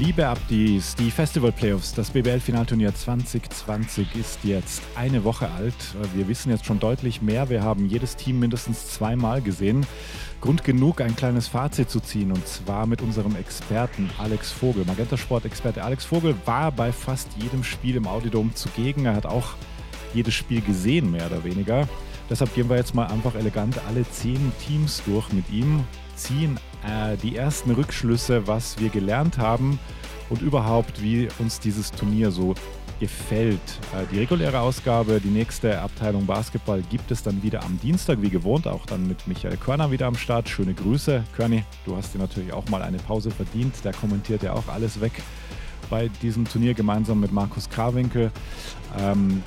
Liebe Abdies, die Festival Playoffs, das BBL-Finalturnier 2020 ist jetzt eine Woche alt. Wir wissen jetzt schon deutlich mehr. Wir haben jedes Team mindestens zweimal gesehen. Grund genug, ein kleines Fazit zu ziehen und zwar mit unserem Experten Alex Vogel. Magenta Sport-Experte Alex Vogel war bei fast jedem Spiel im Audidom zugegen. Er hat auch jedes Spiel gesehen, mehr oder weniger. Deshalb gehen wir jetzt mal einfach elegant alle zehn Teams durch mit ihm, ziehen äh, die ersten Rückschlüsse, was wir gelernt haben und überhaupt, wie uns dieses Turnier so gefällt. Äh, die reguläre Ausgabe, die nächste Abteilung Basketball gibt es dann wieder am Dienstag, wie gewohnt, auch dann mit Michael Körner wieder am Start. Schöne Grüße. Körny, du hast dir natürlich auch mal eine Pause verdient. Der kommentiert ja auch alles weg bei diesem Turnier gemeinsam mit Markus Krawinkel. Ähm,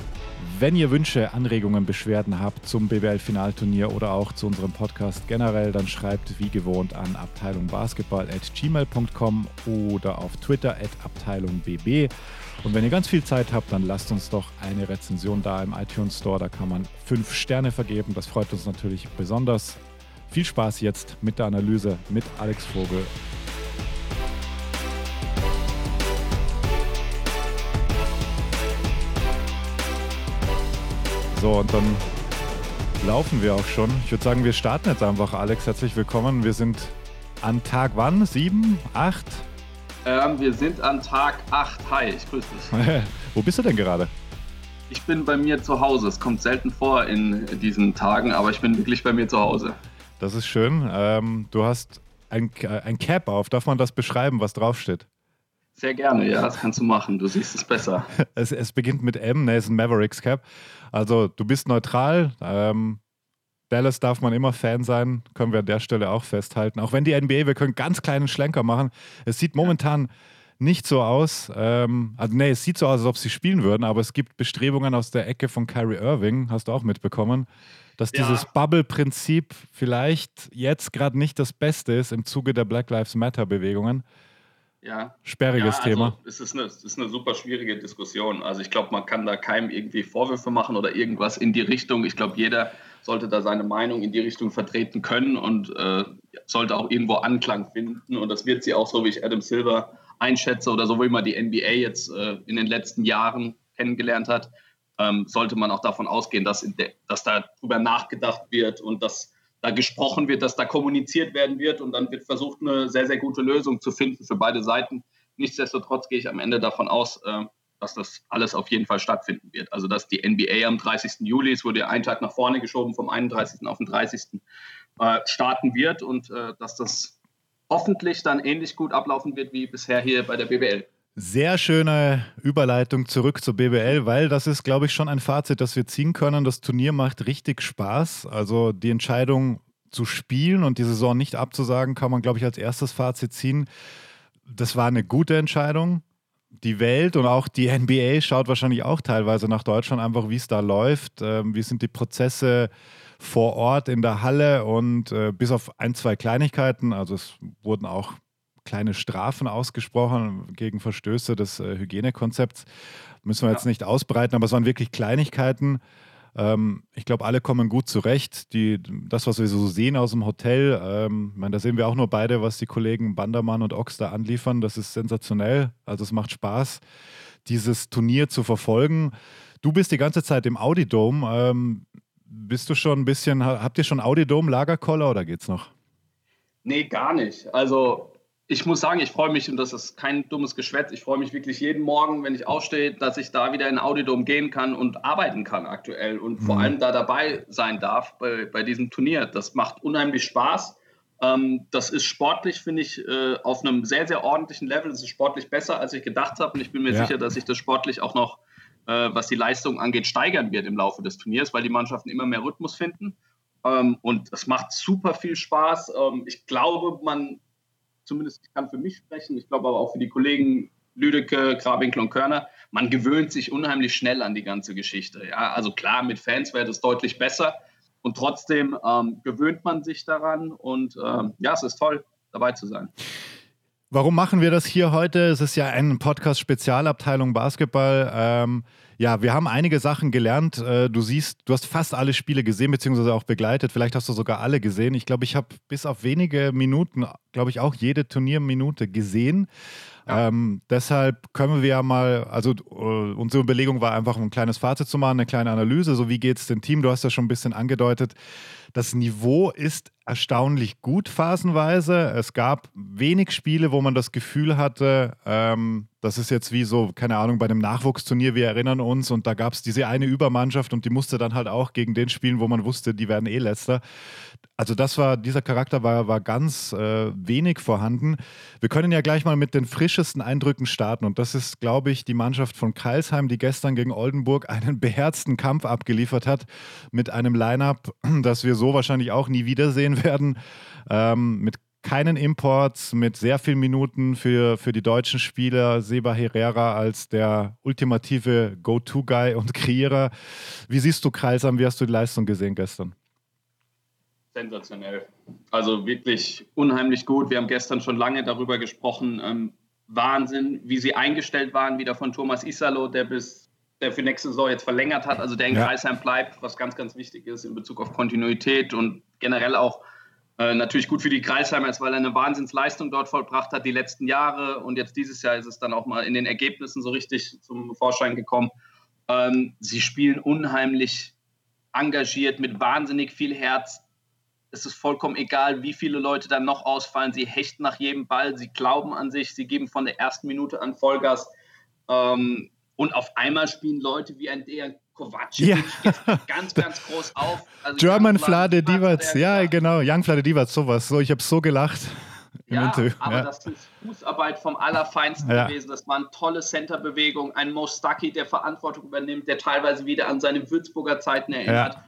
wenn ihr Wünsche, Anregungen, Beschwerden habt zum BWL-Finalturnier oder auch zu unserem Podcast generell, dann schreibt wie gewohnt an abteilungbasketball.gmail.com oder auf Twitter at abteilungbb. Und wenn ihr ganz viel Zeit habt, dann lasst uns doch eine Rezension da im iTunes Store. Da kann man fünf Sterne vergeben. Das freut uns natürlich besonders. Viel Spaß jetzt mit der Analyse mit Alex Vogel So, und dann laufen wir auch schon. Ich würde sagen, wir starten jetzt einfach. Alex, herzlich willkommen. Wir sind an Tag wann? Sieben? Acht? Ähm, wir sind an Tag 8. Hi, ich grüße dich. Wo bist du denn gerade? Ich bin bei mir zu Hause. Es kommt selten vor in diesen Tagen, aber ich bin wirklich bei mir zu Hause. Das ist schön. Ähm, du hast ein, ein Cap auf. Darf man das beschreiben, was draufsteht? Sehr gerne, ja, das kannst du machen. Du siehst es besser. es, es beginnt mit M, ne, ist ein Mavericks Cap. Also du bist neutral. Ähm, Dallas darf man immer Fan sein, können wir an der Stelle auch festhalten. Auch wenn die NBA, wir können ganz kleinen Schlenker machen. Es sieht momentan nicht so aus. Ähm, also nee, es sieht so aus, als ob sie spielen würden, aber es gibt Bestrebungen aus der Ecke von Kyrie Irving, hast du auch mitbekommen, dass ja. dieses Bubble-Prinzip vielleicht jetzt gerade nicht das Beste ist im Zuge der Black Lives Matter-Bewegungen. Ja. Sperriges ja, also Thema. Es ist, eine, es ist eine super schwierige Diskussion. Also ich glaube, man kann da keinem irgendwie Vorwürfe machen oder irgendwas in die Richtung. Ich glaube, jeder sollte da seine Meinung in die Richtung vertreten können und äh, sollte auch irgendwo Anklang finden. Und das wird sie auch so, wie ich Adam Silver einschätze oder so wie man die NBA jetzt äh, in den letzten Jahren kennengelernt hat, ähm, sollte man auch davon ausgehen, dass, dass darüber nachgedacht wird und dass da gesprochen wird, dass da kommuniziert werden wird und dann wird versucht, eine sehr, sehr gute Lösung zu finden für beide Seiten. Nichtsdestotrotz gehe ich am Ende davon aus, äh, dass das alles auf jeden Fall stattfinden wird. Also dass die NBA am 30. Juli, es wurde ja einen Tag nach vorne geschoben, vom 31. auf den 30. Äh, starten wird und äh, dass das hoffentlich dann ähnlich gut ablaufen wird wie bisher hier bei der BBL. Sehr schöne Überleitung zurück zur BBL, weil das ist, glaube ich, schon ein Fazit, das wir ziehen können. Das Turnier macht richtig Spaß. Also die Entscheidung zu spielen und die Saison nicht abzusagen, kann man, glaube ich, als erstes Fazit ziehen. Das war eine gute Entscheidung. Die Welt und auch die NBA schaut wahrscheinlich auch teilweise nach Deutschland einfach, wie es da läuft. Ähm, wie sind die Prozesse vor Ort in der Halle und äh, bis auf ein, zwei Kleinigkeiten, also es wurden auch kleine Strafen ausgesprochen gegen Verstöße des äh, Hygienekonzepts. Müssen wir ja. jetzt nicht ausbreiten, aber es waren wirklich Kleinigkeiten. Ähm, ich glaube, alle kommen gut zurecht. Die, das, was wir so sehen aus dem Hotel, ähm, meine, da sehen wir auch nur beide, was die Kollegen Bandermann und Ox da anliefern. Das ist sensationell. Also es macht Spaß, dieses Turnier zu verfolgen. Du bist die ganze Zeit im Audidome. Ähm, bist du schon ein bisschen, habt ihr schon Audidome, Lagerkoller oder geht's noch? Nee, gar nicht. Also ich muss sagen, ich freue mich, und das ist kein dummes Geschwätz, ich freue mich wirklich jeden Morgen, wenn ich aufstehe, dass ich da wieder in Audidom gehen kann und arbeiten kann aktuell und mhm. vor allem da dabei sein darf bei, bei diesem Turnier. Das macht unheimlich Spaß. Ähm, das ist sportlich, finde ich, äh, auf einem sehr, sehr ordentlichen Level. Das ist sportlich besser, als ich gedacht habe. Und ich bin mir ja. sicher, dass sich das sportlich auch noch, äh, was die Leistung angeht, steigern wird im Laufe des Turniers, weil die Mannschaften immer mehr Rhythmus finden. Ähm, und es macht super viel Spaß. Ähm, ich glaube, man zumindest ich kann für mich sprechen, ich glaube aber auch für die Kollegen Lüdecke, Grabinkel und Körner, man gewöhnt sich unheimlich schnell an die ganze Geschichte. Ja, also klar, mit Fans wäre das deutlich besser und trotzdem ähm, gewöhnt man sich daran und ähm, ja, es ist toll, dabei zu sein. Warum machen wir das hier heute? Es ist ja ein Podcast Spezialabteilung Basketball. Ähm, ja, wir haben einige Sachen gelernt. Äh, du siehst, du hast fast alle Spiele gesehen, beziehungsweise auch begleitet. Vielleicht hast du sogar alle gesehen. Ich glaube, ich habe bis auf wenige Minuten, glaube ich, auch jede Turnierminute gesehen. Ja. Ähm, deshalb können wir ja mal, also uh, unsere Überlegung war einfach ein kleines Fazit zu machen, eine kleine Analyse, so wie geht es dem Team, du hast ja schon ein bisschen angedeutet, das Niveau ist erstaunlich gut phasenweise. Es gab wenig Spiele, wo man das Gefühl hatte, ähm, das ist jetzt wie so, keine Ahnung, bei einem Nachwuchsturnier, wir erinnern uns, und da gab es diese eine Übermannschaft und die musste dann halt auch gegen den spielen, wo man wusste, die werden eh letzter. Also das war, dieser Charakter war, war ganz äh, wenig vorhanden. Wir können ja gleich mal mit den frischesten Eindrücken starten und das ist, glaube ich, die Mannschaft von Kreilsheim, die gestern gegen Oldenburg einen beherzten Kampf abgeliefert hat mit einem Line-Up, das wir so wahrscheinlich auch nie wiedersehen werden, ähm, mit keinen Imports, mit sehr vielen Minuten für, für die deutschen Spieler. Seba Herrera als der ultimative Go-To-Guy und Kreierer. Wie siehst du Kreilsheim? Wie hast du die Leistung gesehen gestern? Sensationell. Also wirklich unheimlich gut. Wir haben gestern schon lange darüber gesprochen. Ähm, Wahnsinn, wie sie eingestellt waren, wieder von Thomas Isalo, der bis der für nächste Saison jetzt verlängert hat, also der in ja. Kreisheim bleibt, was ganz, ganz wichtig ist in Bezug auf Kontinuität und generell auch äh, natürlich gut für die Kreisheimer ist, weil er eine Wahnsinnsleistung dort vollbracht hat die letzten Jahre und jetzt dieses Jahr ist es dann auch mal in den Ergebnissen so richtig zum Vorschein gekommen. Ähm, sie spielen unheimlich engagiert mit wahnsinnig viel Herz es ist vollkommen egal, wie viele Leute dann noch ausfallen. Sie hechten nach jedem Ball, sie glauben an sich, sie geben von der ersten Minute an Vollgas. Ähm, und auf einmal spielen Leute wie ein Dejan Kovacic ja. ganz, ganz groß auf. Also German Flade Divac, ja genau, Young Flade Divac, sowas. So, ich habe so gelacht. Ja, aber ja. das ist Fußarbeit vom Allerfeinsten ja. gewesen. Das waren tolle Centerbewegungen. Ein Mo Stucky, der Verantwortung übernimmt, der teilweise wieder an seine Würzburger Zeiten erinnert. Ja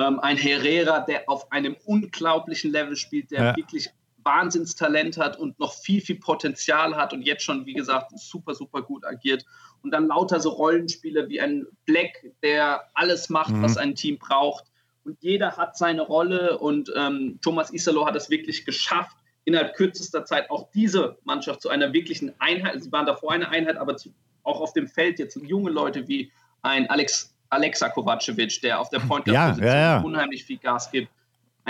ähm, ein Herrera, der auf einem unglaublichen Level spielt, der wirklich Wahnsinnstalent hat und noch viel, viel Potenzial hat und jetzt schon, wie gesagt, super, super gut agiert. Und dann lauter so Rollenspiele wie ein Black, der alles macht, mhm. was ein Team braucht. Und jeder hat seine Rolle und ähm, Thomas Isalo hat es wirklich geschafft, innerhalb kürzester Zeit auch diese Mannschaft zu einer wirklichen Einheit, sie waren davor eine Einheit, aber zu, auch auf dem Feld jetzt junge Leute wie ein Alex Alexa Kovacevic, der auf der Point ja, ja, ja. unheimlich viel Gas gibt.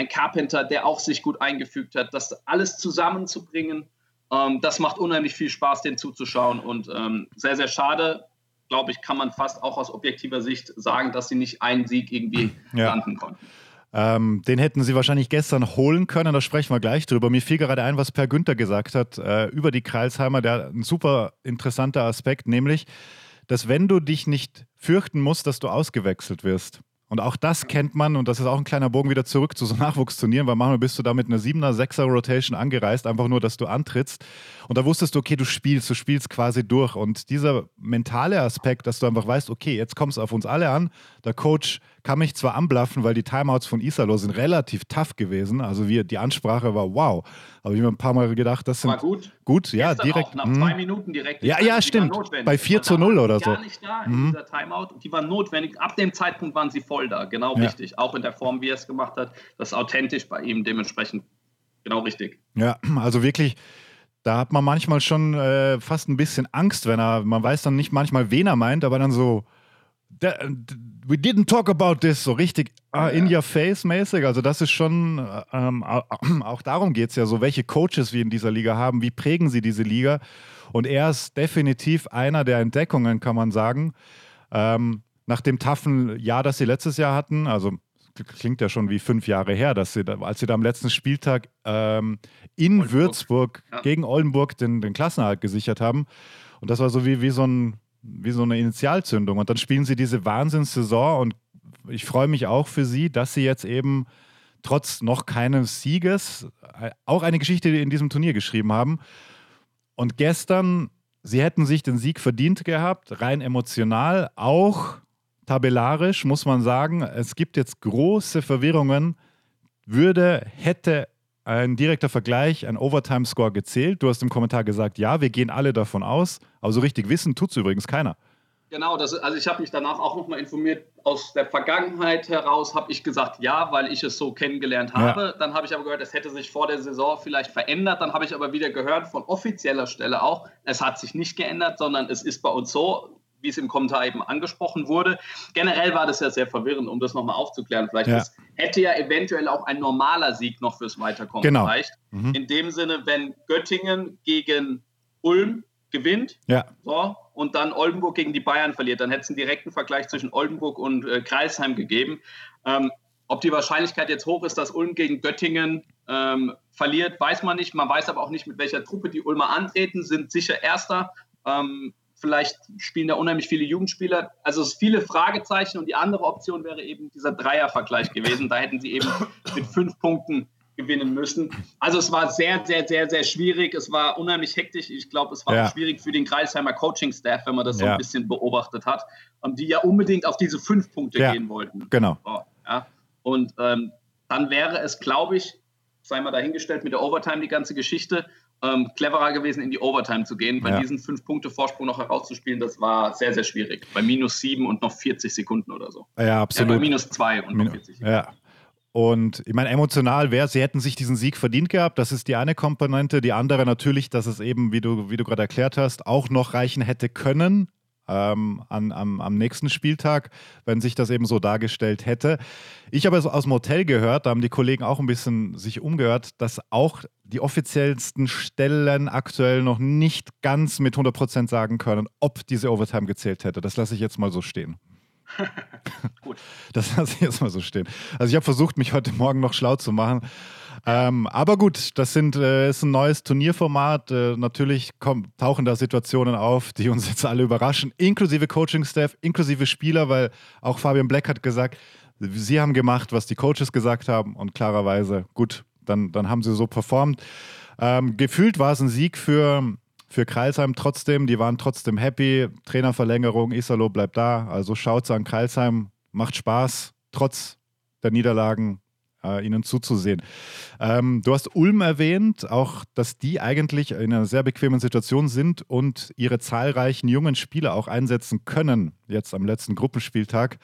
Ein Carpenter, der auch sich gut eingefügt hat. Das alles zusammenzubringen, ähm, das macht unheimlich viel Spaß, den zuzuschauen. Und ähm, sehr, sehr schade, glaube ich, kann man fast auch aus objektiver Sicht sagen, dass sie nicht einen Sieg irgendwie landen konnten. Ähm, den hätten sie wahrscheinlich gestern holen können, da sprechen wir gleich drüber. Mir fiel gerade ein, was Per Günther gesagt hat äh, über die Kreilsheimer, der ein super interessanter Aspekt, nämlich, dass wenn du dich nicht fürchten musst, dass du ausgewechselt wirst, und auch das kennt man, und das ist auch ein kleiner Bogen wieder zurück zu so Nachwuchsturnieren, weil manchmal bist du da mit einer 7er, 6er Rotation angereist, einfach nur, dass du antrittst. Und da wusstest du, okay, du spielst, du spielst quasi durch. Und dieser mentale Aspekt, dass du einfach weißt, okay, jetzt kommt es auf uns alle an. Der Coach kann mich zwar anblaffen, weil die Timeouts von Isalo sind relativ tough gewesen. Also wir, die Ansprache war wow. Aber ich habe ein paar Mal gedacht, das sind. War gut. Gut, ja, direkt. Auch nach zwei Minuten direkt. Ja, ja, stimmt. Bei 4 zu 0 oder so. Gar nicht da in mhm. dieser Timeout. Die war notwendig. Ab dem Zeitpunkt waren sie voll da. Genau ja. richtig. Auch in der Form, wie er es gemacht hat. Das ist authentisch bei ihm dementsprechend genau richtig. Ja, also wirklich. Da hat man manchmal schon äh, fast ein bisschen Angst, wenn er, man weiß dann nicht manchmal, wen er meint, aber dann so, we didn't talk about this, so richtig uh, in your face mäßig. Also das ist schon, ähm, auch darum geht es ja so, welche Coaches wir in dieser Liga haben, wie prägen sie diese Liga. Und er ist definitiv einer der Entdeckungen, kann man sagen. Ähm, nach dem taffen Jahr, das sie letztes Jahr hatten, also klingt ja schon wie fünf Jahre her, dass sie, als sie da am letzten Spieltag ähm, in Oldenburg. Würzburg ja. gegen Oldenburg den, den Klassenerhalt gesichert haben. Und das war so wie, wie so ein wie so eine Initialzündung. Und dann spielen sie diese Wahnsinnssaison und ich freue mich auch für sie, dass sie jetzt eben trotz noch keines Sieges äh, auch eine Geschichte in diesem Turnier geschrieben haben. Und gestern, sie hätten sich den Sieg verdient gehabt, rein emotional, auch tabellarisch muss man sagen, es gibt jetzt große Verwirrungen. Würde, hätte ein direkter Vergleich, ein Overtime-Score gezählt. Du hast im Kommentar gesagt, ja, wir gehen alle davon aus, aber so richtig wissen tut es übrigens keiner. Genau, das, also ich habe mich danach auch nochmal informiert. Aus der Vergangenheit heraus habe ich gesagt, ja, weil ich es so kennengelernt habe. Ja. Dann habe ich aber gehört, es hätte sich vor der Saison vielleicht verändert. Dann habe ich aber wieder gehört von offizieller Stelle auch, es hat sich nicht geändert, sondern es ist bei uns so, wie es im Kommentar eben angesprochen wurde. Generell war das ja sehr verwirrend, um das nochmal aufzuklären. Vielleicht ja. hätte ja eventuell auch ein normaler Sieg noch fürs Weiterkommen genau. gereicht. Mhm. In dem Sinne, wenn Göttingen gegen Ulm gewinnt. Ja. So, und dann Oldenburg gegen die Bayern verliert. Dann hätte es einen direkten Vergleich zwischen Oldenburg und äh, Kreisheim gegeben. Ähm, ob die Wahrscheinlichkeit jetzt hoch ist, dass Ulm gegen Göttingen ähm, verliert, weiß man nicht. Man weiß aber auch nicht, mit welcher Truppe die Ulmer antreten, sind sicher Erster. Ähm, vielleicht spielen da unheimlich viele Jugendspieler. Also es sind viele Fragezeichen und die andere Option wäre eben dieser Dreiervergleich gewesen. Da hätten sie eben mit fünf Punkten gewinnen müssen. Also es war sehr, sehr, sehr, sehr schwierig. Es war unheimlich hektisch. Ich glaube, es war ja. schwierig für den Kreisheimer Coaching-Staff, wenn man das so ja. ein bisschen beobachtet hat, die ja unbedingt auf diese fünf Punkte ja. gehen wollten. Genau. So, ja. Und ähm, dann wäre es, glaube ich, sei mal dahingestellt mit der Overtime die ganze Geschichte, ähm, cleverer gewesen, in die Overtime zu gehen, weil diesen fünf Punkte Vorsprung noch herauszuspielen, das war sehr, sehr schwierig. Bei minus sieben und noch 40 Sekunden oder so. Ja, absolut. Ja, bei minus zwei und noch 40 Sekunden. Ja. Und ich meine, emotional wäre, sie hätten sich diesen Sieg verdient gehabt. Das ist die eine Komponente. Die andere natürlich, dass es eben, wie du, wie du gerade erklärt hast, auch noch reichen hätte können ähm, an, am, am nächsten Spieltag, wenn sich das eben so dargestellt hätte. Ich habe es aus dem Hotel gehört, da haben die Kollegen auch ein bisschen sich umgehört, dass auch die offiziellsten Stellen aktuell noch nicht ganz mit 100% sagen können, ob diese Overtime gezählt hätte. Das lasse ich jetzt mal so stehen. Gut. Das lasse ich jetzt mal so stehen. Also ich habe versucht, mich heute Morgen noch schlau zu machen. Ähm, aber gut, das sind, äh, ist ein neues Turnierformat. Äh, natürlich kommen, tauchen da Situationen auf, die uns jetzt alle überraschen, inklusive Coaching-Staff, inklusive Spieler, weil auch Fabian Black hat gesagt, sie haben gemacht, was die Coaches gesagt haben und klarerweise, gut, dann, dann haben sie so performt. Ähm, gefühlt war es ein Sieg für, für Kreilsheim trotzdem. Die waren trotzdem happy. Trainerverlängerung, Isalo bleibt da. Also schaut an Kreilsheim, macht Spaß, trotz der Niederlagen äh, ihnen zuzusehen. Ähm, du hast Ulm erwähnt, auch dass die eigentlich in einer sehr bequemen Situation sind und ihre zahlreichen jungen Spieler auch einsetzen können, jetzt am letzten Gruppenspieltag.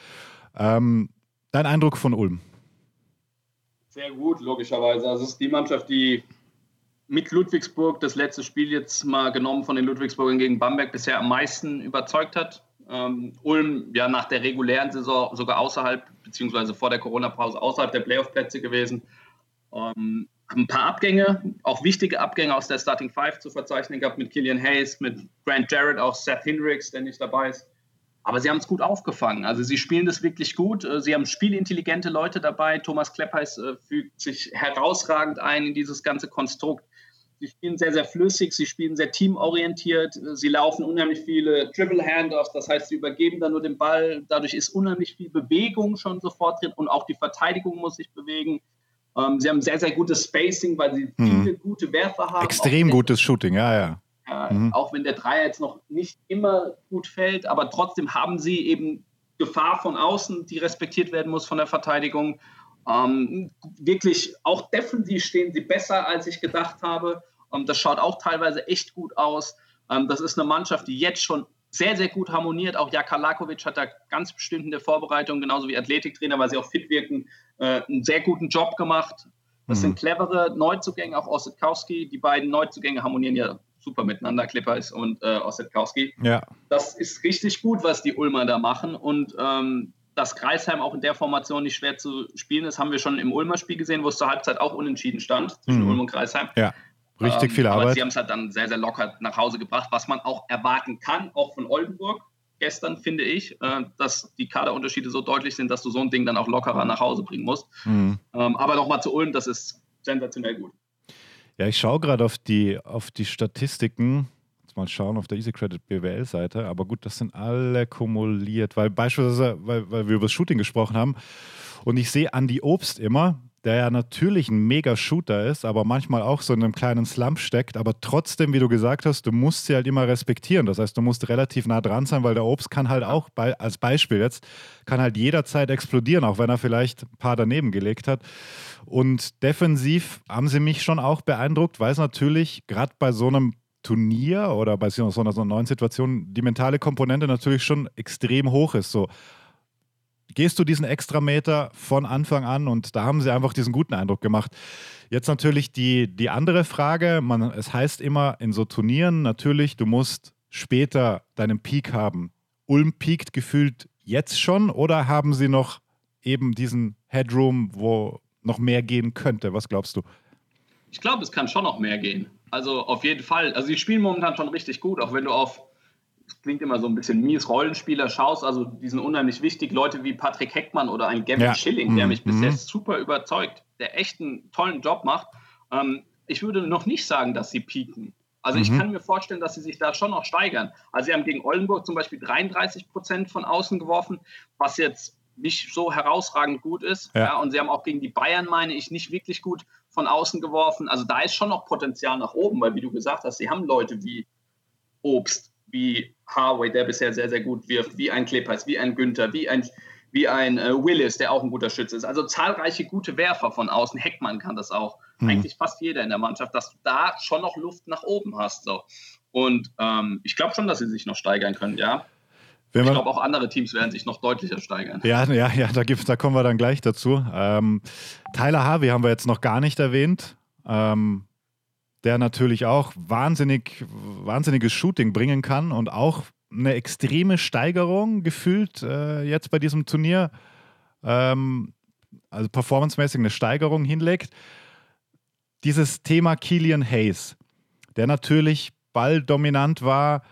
Ähm, dein Eindruck von Ulm? Sehr gut, logischerweise. Also es ist die Mannschaft, die mit Ludwigsburg das letzte Spiel jetzt mal genommen von den Ludwigsburgern gegen Bamberg bisher am meisten überzeugt hat. Ähm, Ulm ja nach der regulären Saison sogar außerhalb, beziehungsweise vor der Corona-Pause außerhalb der Playoff-Plätze gewesen. Ähm, ein paar Abgänge, auch wichtige Abgänge aus der Starting Five zu verzeichnen gehabt mit Killian Hayes, mit Grant Jarrett, auch Seth Hendricks, der nicht dabei ist. Aber sie haben es gut aufgefangen. Also sie spielen das wirklich gut. Äh, sie haben spielintelligente Leute dabei. Thomas Kleppeis äh, fügt sich herausragend ein in dieses ganze Konstrukt. Sie spielen sehr, sehr flüssig, sie spielen sehr teamorientiert, sie laufen unheimlich viele Triple Handoffs, das heißt, sie übergeben dann nur den Ball. Dadurch ist unheimlich viel Bewegung schon sofort drin und auch die Verteidigung muss sich bewegen. Ähm, sie haben sehr, sehr gutes Spacing, weil sie mhm. viele gute Werfer haben. Extrem gutes Shooting, ja, ja. Äh, mhm. Auch wenn der Dreier jetzt noch nicht immer gut fällt, aber trotzdem haben sie eben Gefahr von außen, die respektiert werden muss von der Verteidigung. Ähm, wirklich auch defensiv stehen sie besser, als ich gedacht habe. Ähm, das schaut auch teilweise echt gut aus. Ähm, das ist eine Mannschaft, die jetzt schon sehr, sehr gut harmoniert. Auch Jaka Lakovic hat da ganz bestimmt in der Vorbereitung, genauso wie Athletiktrainer, weil sie auch fit wirken, äh, einen sehr guten Job gemacht. Das mhm. sind clevere Neuzugänge, auch Ossetkowski. Die beiden Neuzugänge harmonieren ja super miteinander, Clippers und äh, Ossetkowski. Ja. Das ist richtig gut, was die Ulmer da machen. Und ähm, dass Kreisheim auch in der Formation nicht schwer zu spielen ist, haben wir schon im Ulmer Spiel gesehen, wo es zur Halbzeit auch unentschieden stand zwischen mhm. Ulm und Kreisheim. Ja, richtig ähm, viel Arbeit. Aber sie haben es halt dann sehr, sehr locker nach Hause gebracht, was man auch erwarten kann, auch von Oldenburg. Gestern finde ich, äh, dass die Kaderunterschiede so deutlich sind, dass du so ein Ding dann auch lockerer nach Hause bringen musst. Mhm. Ähm, aber nochmal zu Ulm, das ist sensationell gut. Ja, ich schaue gerade auf die, auf die Statistiken mal schauen auf der Easy Credit BWL-Seite. Aber gut, das sind alle kumuliert, weil beispielsweise, weil, weil wir über das Shooting gesprochen haben. Und ich sehe Andy Obst immer, der ja natürlich ein mega Shooter ist, aber manchmal auch so in einem kleinen Slump steckt. Aber trotzdem, wie du gesagt hast, du musst sie halt immer respektieren. Das heißt, du musst relativ nah dran sein, weil der Obst kann halt auch, bei, als Beispiel jetzt, kann halt jederzeit explodieren, auch wenn er vielleicht ein paar daneben gelegt hat. Und defensiv haben sie mich schon auch beeindruckt, weil es natürlich gerade bei so einem Turnier oder bei so einer, so einer neuen Situation die mentale Komponente natürlich schon extrem hoch ist. So, gehst du diesen Extrameter von Anfang an und da haben sie einfach diesen guten Eindruck gemacht. Jetzt natürlich die, die andere Frage, man, es heißt immer in so Turnieren natürlich, du musst später deinen Peak haben. Ulm peakt gefühlt jetzt schon oder haben sie noch eben diesen Headroom, wo noch mehr gehen könnte? Was glaubst du? Ich glaube, es kann schon noch mehr gehen. Also auf jeden Fall. Also die spielen momentan schon richtig gut, auch wenn du auf, das klingt immer so ein bisschen mies, Rollenspieler schaust, also die sind unheimlich wichtig. Leute wie Patrick Heckmann oder ein Gavin ja. Schilling, der mhm. mich mhm. bisher super überzeugt, der echt einen tollen Job macht. Ähm, ich würde noch nicht sagen, dass sie pieken. Also mhm. ich kann mir vorstellen, dass sie sich da schon noch steigern. Also sie haben gegen Oldenburg zum Beispiel 33 Prozent von außen geworfen, was jetzt nicht so herausragend gut ist. Ja. ja. und sie haben auch gegen die Bayern, meine ich, nicht wirklich gut von außen geworfen. Also da ist schon noch Potenzial nach oben, weil wie du gesagt hast, sie haben Leute wie Obst, wie Harway, der bisher sehr, sehr gut wirft, wie ein Klepeis, wie ein Günther, wie ein, wie ein äh, Willis, der auch ein guter Schütze ist. Also zahlreiche gute Werfer von außen. Heckmann kann das auch. Mhm. Eigentlich fast jeder in der Mannschaft, dass du da schon noch Luft nach oben hast. So. Und ähm, ich glaube schon, dass sie sich noch steigern können, ja. Wenn ich glaube, auch andere Teams werden sich noch deutlicher steigern. Ja, ja, ja da, gibt, da kommen wir dann gleich dazu. Ähm, Tyler Harvey haben wir jetzt noch gar nicht erwähnt. Ähm, der natürlich auch wahnsinnig, wahnsinniges Shooting bringen kann und auch eine extreme Steigerung gefühlt äh, jetzt bei diesem Turnier, ähm, also performancemäßig eine Steigerung hinlegt. Dieses Thema Killian Hayes, der natürlich balldominant war,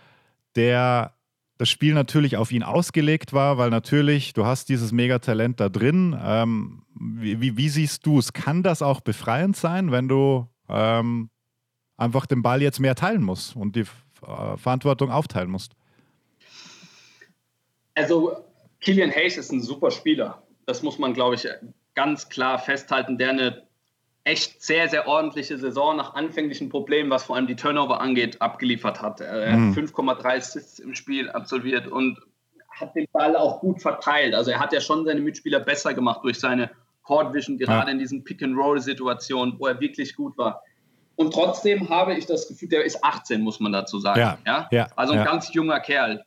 der das Spiel natürlich auf ihn ausgelegt war, weil natürlich, du hast dieses Megatalent da drin. Ähm, wie, wie, siehst du es? Kann das auch befreiend sein, wenn du ähm, einfach den Ball jetzt mehr teilen musst und die äh, Verantwortung aufteilen musst? Also, Killian Hayes ist ein super Spieler. Das muss man, glaube ich, ganz klar festhalten, der eine echt sehr, sehr ordentliche Saison nach anfänglichen Problemen, was vor allem die Turnover angeht, abgeliefert hat. Er mhm. hat 5,3 Assists im Spiel absolviert und hat den Ball auch gut verteilt. Also er hat ja schon seine Mitspieler besser gemacht durch seine Court Vision, gerade ja. in diesen Pick-and-Roll-Situationen, wo er wirklich gut war. Und trotzdem habe ich das Gefühl, der ist 18, muss man dazu sagen. Ja, ja? ja also ein ja. ganz junger Kerl,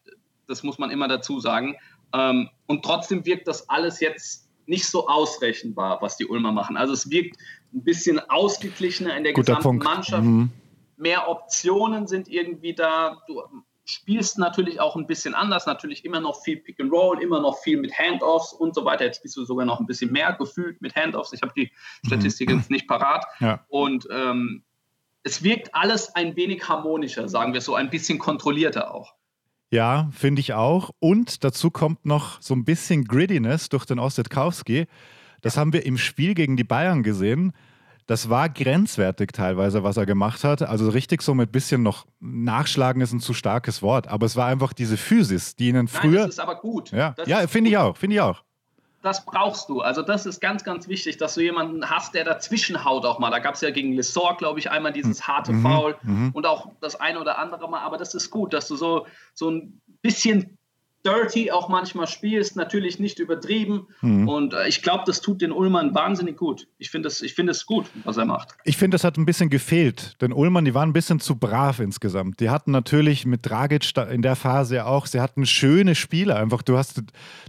das muss man immer dazu sagen. Ähm, und trotzdem wirkt das alles jetzt nicht so ausrechenbar, was die Ulmer machen. Also es wirkt ein bisschen ausgeglichener in der Guter gesamten Punkt. Mannschaft. Mhm. Mehr Optionen sind irgendwie da. Du spielst natürlich auch ein bisschen anders, natürlich immer noch viel Pick and Roll, immer noch viel mit Handoffs und so weiter. Jetzt spielst du sogar noch ein bisschen mehr gefühlt mit Handoffs. Ich habe die Statistik mhm. jetzt nicht parat. Ja. Und ähm, es wirkt alles ein wenig harmonischer, sagen wir so, ein bisschen kontrollierter auch. Ja, finde ich auch. Und dazu kommt noch so ein bisschen Grittiness durch den Ossetkowski. Das haben wir im Spiel gegen die Bayern gesehen. Das war grenzwertig teilweise, was er gemacht hat. Also richtig so mit bisschen noch nachschlagen ist ein zu starkes Wort. Aber es war einfach diese Physis, die ihnen früher. Nein, das ist aber gut. Ja, ja finde ich auch, finde ich auch. Das brauchst du. Also das ist ganz, ganz wichtig, dass du jemanden hast, der dazwischen haut auch mal. Da gab es ja gegen Lessor, glaube ich, einmal dieses harte mhm, Foul mhm. und auch das eine oder andere Mal. Aber das ist gut, dass du so, so ein bisschen dirty auch manchmal spielst, natürlich nicht übertrieben. Mhm. Und äh, ich glaube, das tut den Ullmann wahnsinnig gut. Ich finde es find gut, was er macht. Ich finde, das hat ein bisschen gefehlt. Denn Ullmann, die waren ein bisschen zu brav insgesamt. Die hatten natürlich mit Dragic in der Phase auch, sie hatten schöne Spiele einfach. Du hast,